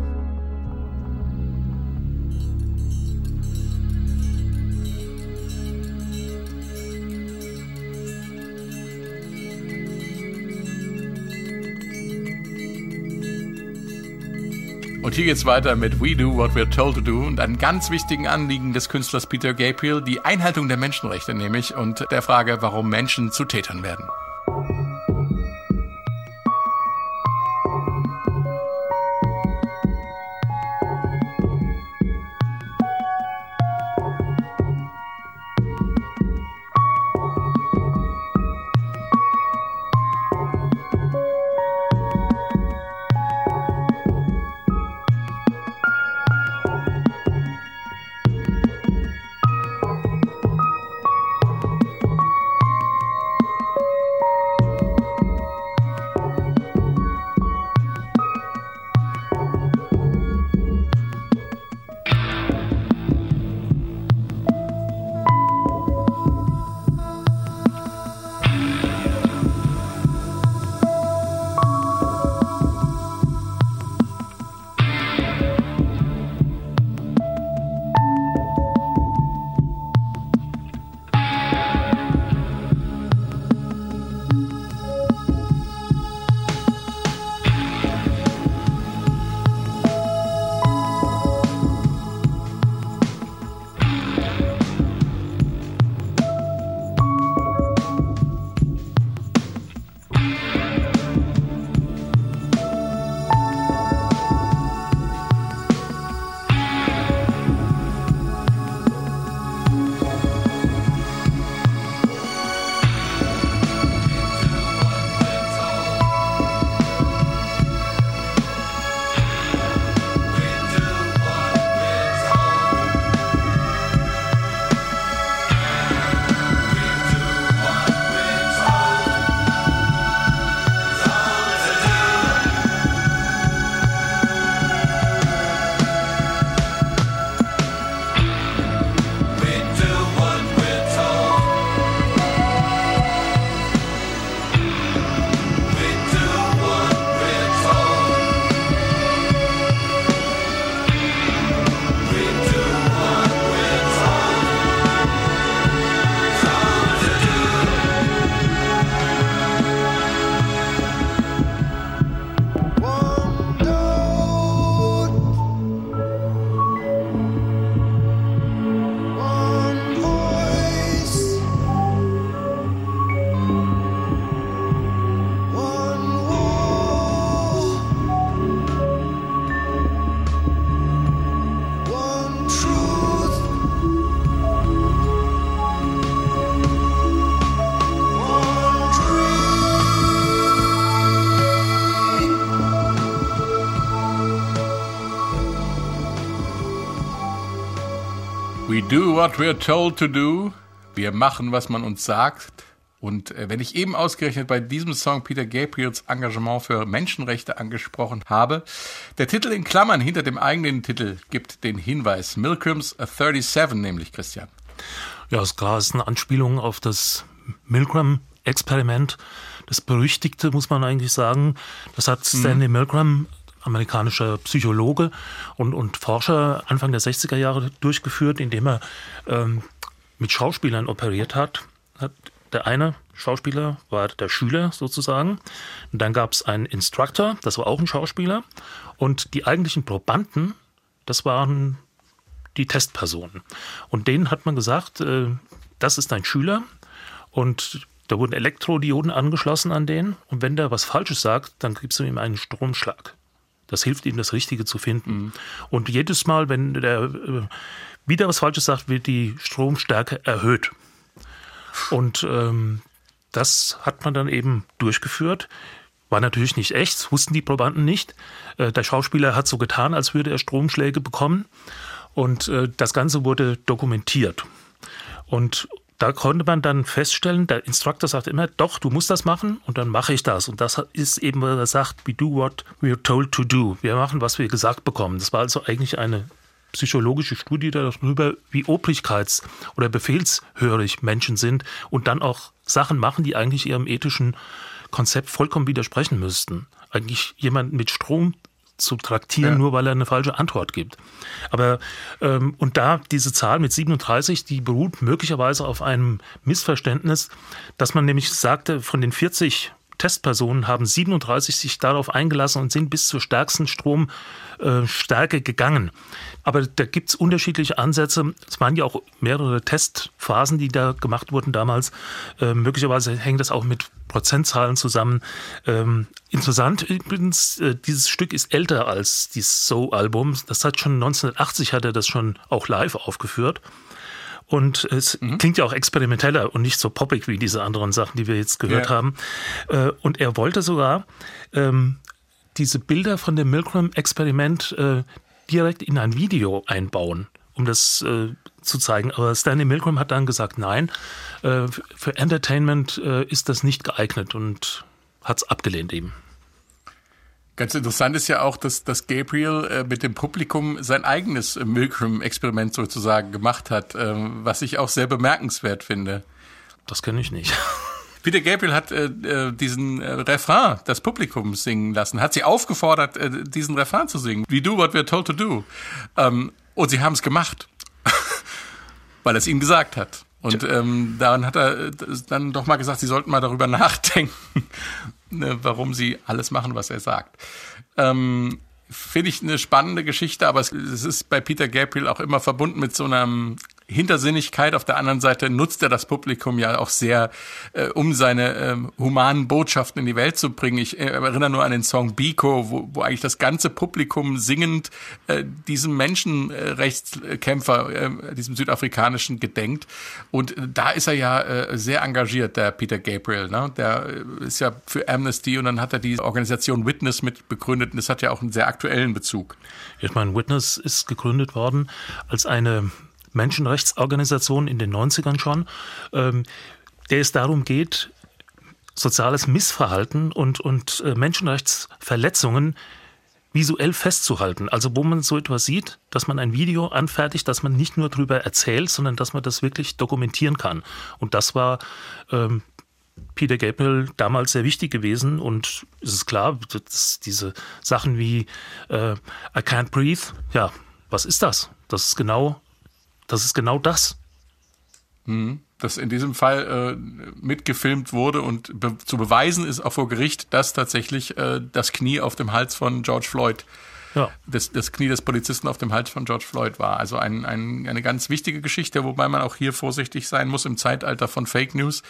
Und hier geht's weiter mit We Do What We're Told to Do und einem ganz wichtigen Anliegen des Künstlers Peter Gabriel, die Einhaltung der Menschenrechte nämlich und der Frage, warum Menschen zu Tätern werden. Do what we're told to do. Wir machen, was man uns sagt. Und äh, wenn ich eben ausgerechnet bei diesem Song Peter Gabriels Engagement für Menschenrechte angesprochen habe, der Titel in Klammern hinter dem eigenen Titel gibt den Hinweis. Milgrams 37 nämlich, Christian.
Ja, ist klar, ist eine Anspielung auf das Milgram-Experiment. Das berüchtigte, muss man eigentlich sagen. Das hat Stanley Milgram, amerikanischer Psychologe und, und Forscher, Anfang der 60er Jahre durchgeführt, indem er ähm, mit Schauspielern operiert hat. Der eine Schauspieler war der Schüler sozusagen. Und dann gab es einen Instructor, das war auch ein Schauspieler. Und die eigentlichen Probanden, das waren die Testpersonen. Und denen hat man gesagt, äh, das ist dein Schüler und da wurden Elektrodioden angeschlossen an den und wenn der was Falsches sagt, dann gibst du ihm einen Stromschlag. Das hilft ihm, das Richtige zu finden. Und jedes Mal, wenn der äh, wieder was Falsches sagt, wird die Stromstärke erhöht. Und ähm, das hat man dann eben durchgeführt. War natürlich nicht echt, das wussten die Probanden nicht. Äh, der Schauspieler hat so getan, als würde er Stromschläge bekommen. Und äh, das Ganze wurde dokumentiert. Und da konnte man dann feststellen, der Instructor sagt immer, doch, du musst das machen und dann mache ich das. Und das ist eben, was er sagt, we do what we are told to do. Wir machen, was wir gesagt bekommen. Das war also eigentlich eine psychologische Studie darüber, wie obrigkeits- oder befehlshörig Menschen sind und dann auch Sachen machen, die eigentlich ihrem ethischen Konzept vollkommen widersprechen müssten. Eigentlich jemanden mit Strom zu traktieren,
Ja.
nur weil er eine falsche Antwort gibt. Aber ähm, und da diese Zahl mit 37, die beruht möglicherweise auf einem Missverständnis, dass man nämlich sagte, von den 40 Testpersonen haben 37 sich darauf eingelassen und sind bis zur stärksten Stromstärke gegangen. Aber da gibt es unterschiedliche Ansätze. Es waren ja auch mehrere Testphasen, die da gemacht wurden damals. Äh, möglicherweise hängt das auch mit Prozentzahlen zusammen. Ähm, interessant übrigens, äh, dieses Stück ist älter als dieses So-Album. Das hat schon 1980 hat er das schon auch live aufgeführt. Und es klingt ja auch experimenteller und nicht so poppig wie diese anderen Sachen, die wir jetzt gehört
Ja.
haben. Äh, Und er wollte sogar ähm, diese Bilder von dem Milgram-Experiment äh, direkt in ein Video einbauen, um das äh, zu zeigen. Aber Stanley Milgram hat dann gesagt, nein, äh, für Entertainment äh, ist das nicht geeignet und hat es abgelehnt eben.
Ganz interessant ist ja auch, dass, dass Gabriel äh, mit dem Publikum sein eigenes äh, Milgram-Experiment sozusagen gemacht hat, ähm, was ich auch sehr bemerkenswert finde.
Das kenne ich nicht.
Peter Gabriel hat äh, äh, diesen äh, Refrain das Publikum singen lassen, hat sie aufgefordert, äh, diesen Refrain zu singen. We do what we're told to do. Ähm, und sie haben es gemacht, weil er es ihnen gesagt hat. Und ähm, daran hat er äh, dann doch mal gesagt, sie sollten mal darüber nachdenken, warum sie alles machen, was er sagt. Ähm, Finde ich eine spannende Geschichte, aber es, es ist bei Peter Gabriel auch immer verbunden mit so einer Hintersinnigkeit. Auf der anderen Seite nutzt er das Publikum ja auch sehr, äh, um seine ähm, humanen Botschaften in die Welt zu bringen. Ich äh, erinnere nur an den Song Biko, wo, wo eigentlich das ganze Publikum singend äh, diesem Menschenrechtskämpfer, äh, diesem südafrikanischen gedenkt. Und da ist er ja äh, sehr engagiert, der Peter Gabriel. Ne? Der äh, ist ja für Amnesty und dann hat er die Organisation Witness mit begründet und das hat ja auch einen sehr aktuellen Bezug.
Ich meine, Witness ist gegründet worden als eine Menschenrechtsorganisation in den 90ern schon, ähm, der es darum geht, soziales Missverhalten und, und äh, Menschenrechtsverletzungen visuell festzuhalten. Also wo man so etwas sieht, dass man ein Video anfertigt, dass man nicht nur darüber erzählt, sondern dass man das wirklich dokumentieren kann. Und das war ähm, Peter Gabriel damals sehr wichtig gewesen und es ist klar, dass diese Sachen wie äh, I can't breathe, ja, was ist das? Das ist genau, das ist genau das.
dass in diesem Fall äh, mitgefilmt wurde und be zu beweisen ist auch vor Gericht, dass tatsächlich äh, das Knie auf dem Hals von George Floyd,
Ja.
das, das Knie des Polizisten auf dem Hals von George Floyd war. Also ein, ein, eine ganz wichtige Geschichte, wobei man auch hier vorsichtig sein muss im Zeitalter von Fake News.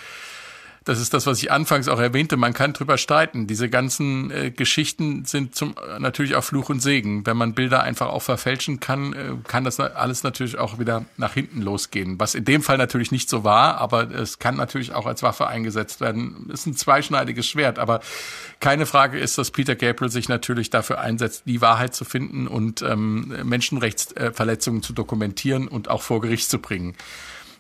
Das ist das, was ich anfangs auch erwähnte. Man kann drüber streiten. Diese ganzen äh, Geschichten sind zum natürlich auch Fluch und Segen. Wenn man Bilder einfach auch verfälschen kann, äh, kann das alles natürlich auch wieder nach hinten losgehen. Was in dem Fall natürlich nicht so war, aber es kann natürlich auch als Waffe eingesetzt werden. Ist ein zweischneidiges Schwert, aber keine Frage ist, dass Peter Gabriel sich natürlich dafür einsetzt, die Wahrheit zu finden und ähm, Menschenrechtsverletzungen zu dokumentieren und auch vor Gericht zu bringen.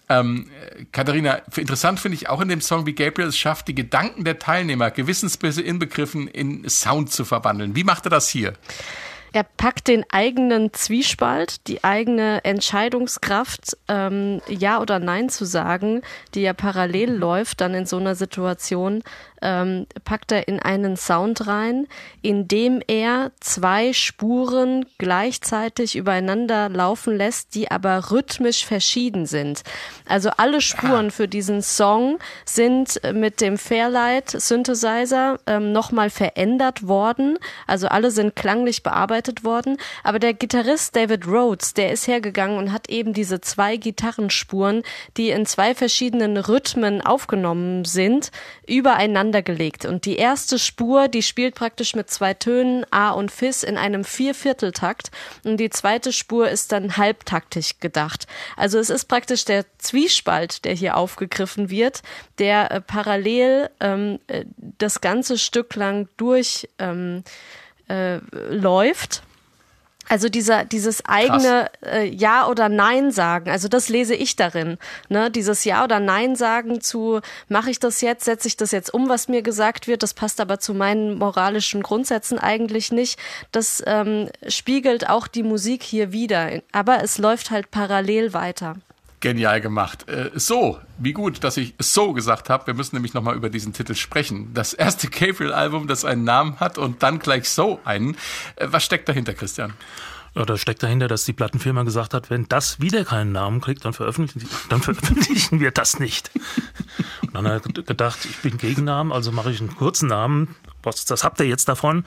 Ähm, Katharina, f- interessant finde ich auch in dem Song, wie Gabriel es schafft, die Gedanken der Teilnehmer, Gewissensbisse inbegriffen, in Sound zu verwandeln. Wie macht er das hier?
Er packt den eigenen Zwiespalt, die eigene Entscheidungskraft, ähm, Ja oder Nein zu sagen, die ja parallel läuft dann in so einer Situation, ähm, packt er in einen Sound rein, in dem er zwei Spuren gleichzeitig übereinander laufen lässt, die aber rhythmisch verschieden sind. Also alle Spuren für diesen Song sind mit dem Fairlight Synthesizer ähm, nochmal verändert worden. Also alle sind klanglich bearbeitet worden. Aber der Gitarrist David Rhodes, der ist hergegangen und hat eben diese zwei Gitarrenspuren, die in zwei verschiedenen Rhythmen aufgenommen sind, übereinander gelegt. Und die erste Spur, die spielt praktisch mit zwei Tönen A und Fis in einem Viervierteltakt. Und die zweite Spur ist dann halbtaktig gedacht. Also es ist praktisch der Zwiespalt, der hier aufgegriffen wird, der äh, parallel ähm, äh, das ganze Stück lang durch ähm, äh. Also dieser, dieses eigene äh, Ja oder Nein sagen, also das lese ich darin. Ne? Dieses Ja oder Nein sagen zu, mache ich das jetzt, setze ich das jetzt um, was mir gesagt wird, das passt aber zu meinen moralischen Grundsätzen eigentlich nicht. Das ähm, spiegelt auch die Musik hier wieder, aber es läuft halt parallel weiter.
Genial gemacht. Äh, so, wie gut, dass ich so gesagt habe. Wir müssen nämlich nochmal über diesen Titel sprechen. Das erste Gabriel-Album, das einen Namen hat und dann gleich so einen. Äh, was steckt dahinter, Christian?
Ja, da steckt dahinter, dass die Plattenfirma gesagt hat, wenn das wieder keinen Namen kriegt, dann veröffentlichen, dann veröffentlichen wir das nicht. Und dann hat er gedacht, ich bin gegen Namen, also mache ich einen kurzen Namen. Was, das habt ihr jetzt davon?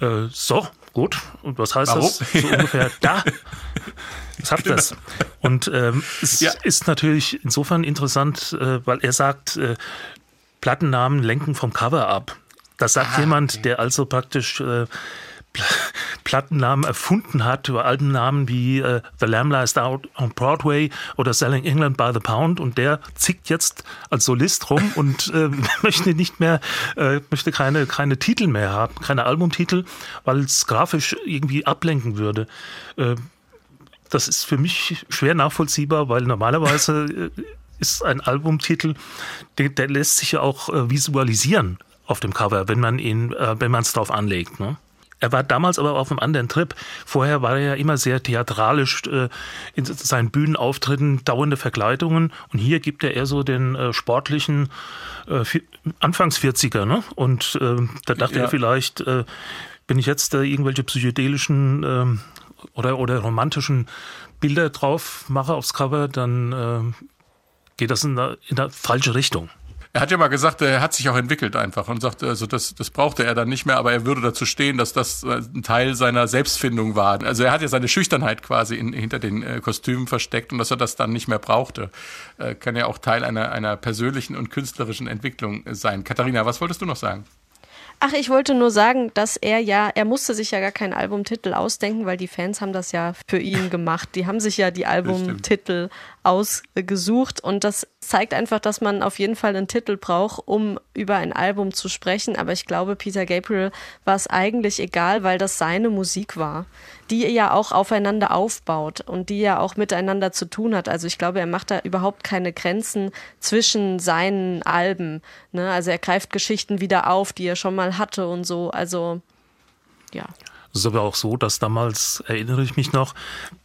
Äh, so, gut. Und was heißt
Warum?
das? So ungefähr, da. Was habt ihr das? Und ähm, es
Ja.
ist natürlich insofern interessant, äh, weil er sagt, äh, Plattennamen lenken vom Cover ab. Das sagt jemand, der also praktisch äh, Plattennamen erfunden hat über Albennamen wie äh, The Lamb Lies Out on Broadway oder Selling England by the Pound und der zickt jetzt als Solist rum und äh, möchte nicht mehr, äh, möchte keine, keine Titel mehr haben, keine Albumtitel, weil es grafisch irgendwie ablenken würde. Äh, das ist für mich schwer nachvollziehbar, weil normalerweise äh, ist ein Albumtitel, der, der lässt sich ja auch äh, visualisieren auf dem Cover, wenn man ihn, äh, wenn man es drauf anlegt. Ne? Er war damals aber auf einem anderen Trip. Vorher war er ja immer sehr theatralisch äh, in seinen Bühnenauftritten, dauernde Verkleidungen. Und hier gibt er eher so den äh, sportlichen äh, vi- Anfangs 40er. Ne? Und äh, da dachte
Ja.
er vielleicht, äh, wenn ich jetzt äh, irgendwelche psychedelischen ähm, oder, oder romantischen Bilder drauf mache aufs Cover, dann äh, geht das in eine, in eine falsche Richtung.
Er hat ja mal gesagt, er hat sich auch entwickelt einfach und sagt, also das, das brauchte er dann nicht mehr, aber er würde dazu stehen, dass das äh, ein Teil seiner Selbstfindung war. Also er hat ja seine Schüchternheit quasi in, hinter den äh, Kostümen versteckt und dass er das dann nicht mehr brauchte. Äh, kann ja auch Teil einer, einer persönlichen und künstlerischen Entwicklung sein. Katharina, was wolltest du noch sagen?
Ach, ich wollte nur sagen, dass er ja, er musste sich ja gar keinen Albumtitel ausdenken, weil die Fans haben das ja für ihn gemacht. Die haben sich ja die Albumtitel ausgesucht und das zeigt einfach, dass man auf jeden Fall einen Titel braucht, um über ein Album zu sprechen. Aber ich glaube, Peter Gabriel war es eigentlich egal, weil das seine Musik war, die ja auch aufeinander aufbaut und die ja auch miteinander zu tun hat. Also ich glaube, er macht da überhaupt keine Grenzen zwischen seinen Alben. Ne? Also er greift Geschichten wieder auf, die er schon mal hatte und so. Also ja.
Es ist aber auch so, dass damals, erinnere ich mich noch,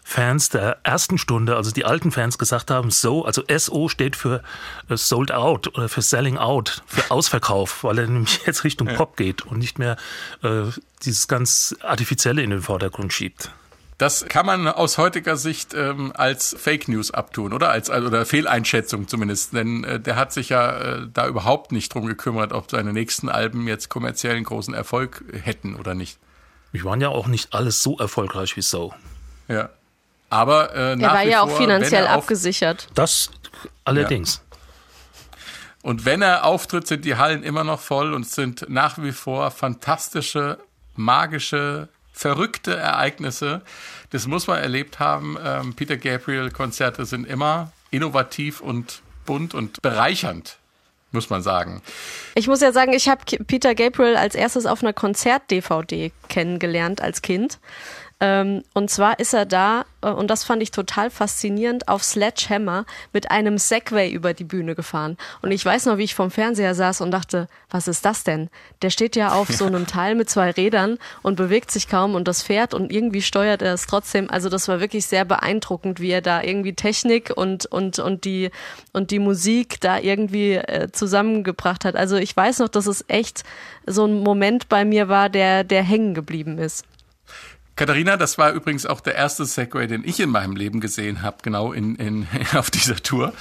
Fans der ersten Stunde, also die alten Fans gesagt haben, so, also SO steht für äh, Sold Out oder für Selling Out, für Ausverkauf, weil er nämlich jetzt Richtung Pop geht und nicht mehr äh, dieses ganz Artifizielle in den Vordergrund schiebt.
Das kann man aus heutiger Sicht ähm, als Fake News abtun, oder? Als, als oder Fehleinschätzung zumindest. Denn äh, der hat sich ja äh, da überhaupt nicht drum gekümmert, ob seine nächsten Alben jetzt kommerziellen großen Erfolg hätten oder nicht.
Wir waren ja auch nicht alles so erfolgreich wie so.
Ja. Aber äh,
Er
nach
war
wie
ja auch
vor,
finanziell
er auf,
abgesichert.
Das allerdings.
Und wenn er auftritt, sind die Hallen immer noch voll und sind nach wie vor fantastische, magische, verrückte Ereignisse. Das muss man erlebt haben. Ähm, Peter Gabriel-Konzerte sind immer innovativ und bunt und bereichernd, muss man sagen.
Ich muss ja sagen, ich habe Peter Gabriel als erstes auf einer Konzert-DVD kennengelernt als Kind. Ähm, und zwar ist er da, äh, und das fand ich total faszinierend, auf Sledgehammer mit einem Segway über die Bühne gefahren. Und ich weiß noch, wie ich vom Fernseher saß und dachte, was ist das denn? Der steht ja auf so einem Teil mit zwei Rädern und bewegt sich kaum und das fährt und irgendwie steuert er es trotzdem. Also das war wirklich sehr beeindruckend, wie er da irgendwie Technik und, und, und, die, und die Musik da irgendwie äh, zusammengebracht hat. Also ich weiß noch, dass es echt so ein Moment bei mir war, der, der hängen geblieben ist.
Katharina, das war übrigens auch der erste Segway, den ich in meinem Leben gesehen habe, genau in, in, auf dieser Tour.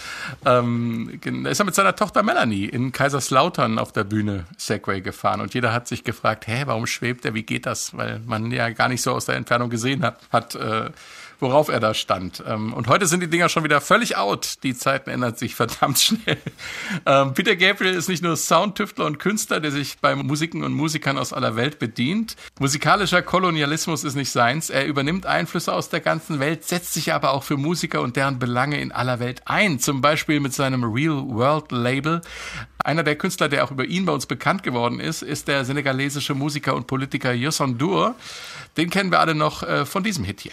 Ähm, ist er mit seiner Tochter Melanie in Kaiserslautern auf der Bühne Segway gefahren und jeder hat sich gefragt, hä, warum schwebt er, wie geht das? Weil man ja gar nicht so aus der Entfernung gesehen hat, hat äh, worauf er da stand. Ähm, und heute sind die Dinger schon wieder völlig out. Die Zeiten ändern sich verdammt schnell. Ähm, Peter Gabriel ist nicht nur Soundtüftler und Künstler, der sich bei Musiken und Musikern aus aller Welt bedient. Musikalischer Kolonialismus ist nicht
Friedrichseins. Er übernimmt Einflüsse aus der ganzen Welt, setzt sich aber auch für Musiker und deren Belange in aller Welt ein. Zum Beispiel mit seinem Real World Label. Einer der Künstler, der auch über ihn bei uns bekannt geworden ist, ist der senegalesische Musiker und Politiker Youssou N'Dour. Den kennen wir alle noch äh, von diesem Hit hier.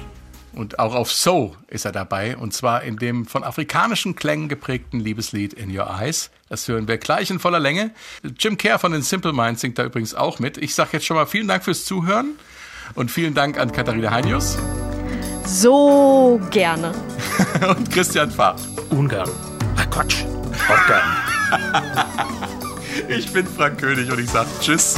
Und auch auf So ist er dabei. Und zwar in dem von afrikanischen Klängen geprägten Liebeslied In Your Eyes. Das hören wir gleich in voller Länge. Jim Kerr von den Simple Minds singt da übrigens auch mit. Ich sage jetzt schon mal vielen Dank fürs Zuhören. Und vielen Dank an Katharina Heinius
So gerne.
und Christian Pfaff.
Ungern. Ach Quatsch. Auch gern.
Ich bin Frank König und ich sage Tschüss.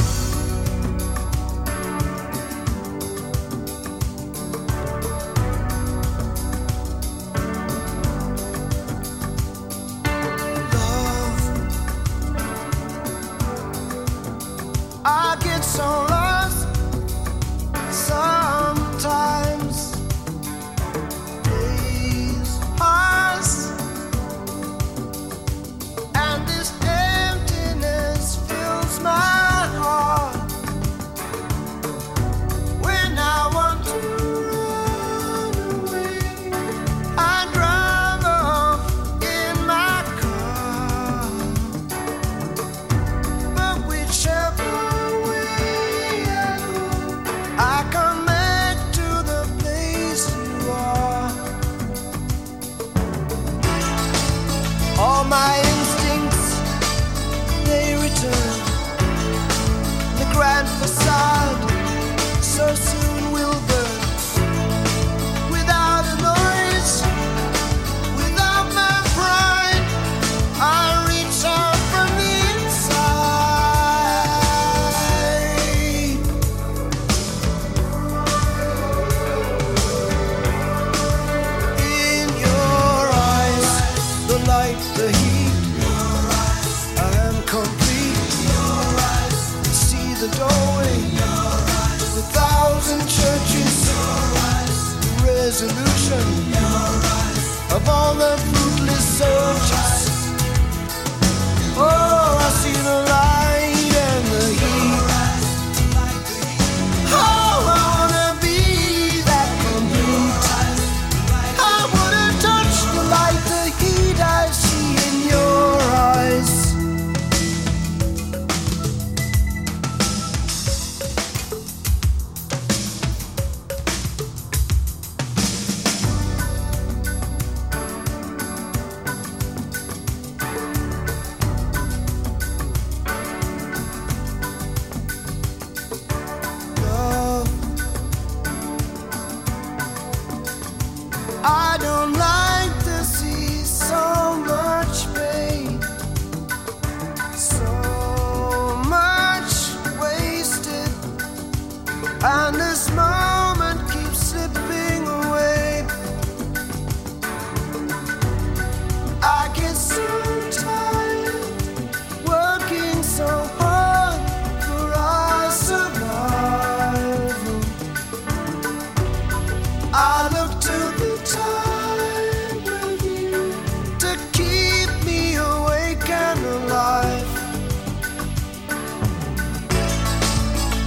And alive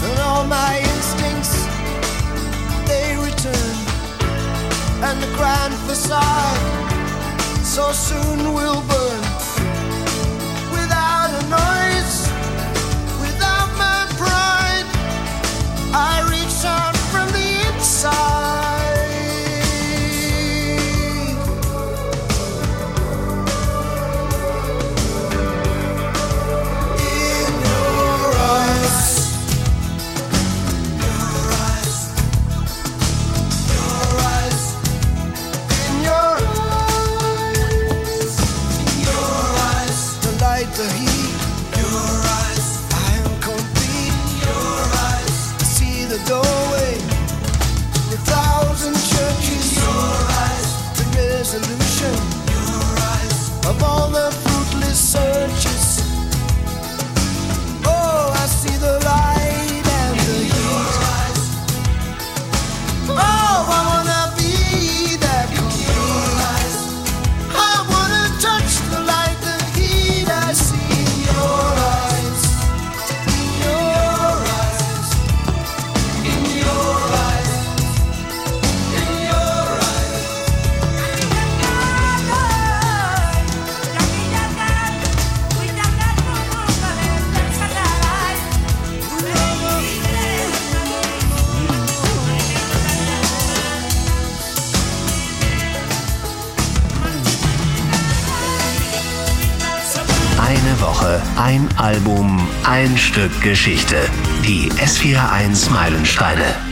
And all my instincts they return and the grand facade so soon we'll burn.
Ein Stück Geschichte. Die S41 Meilensteine.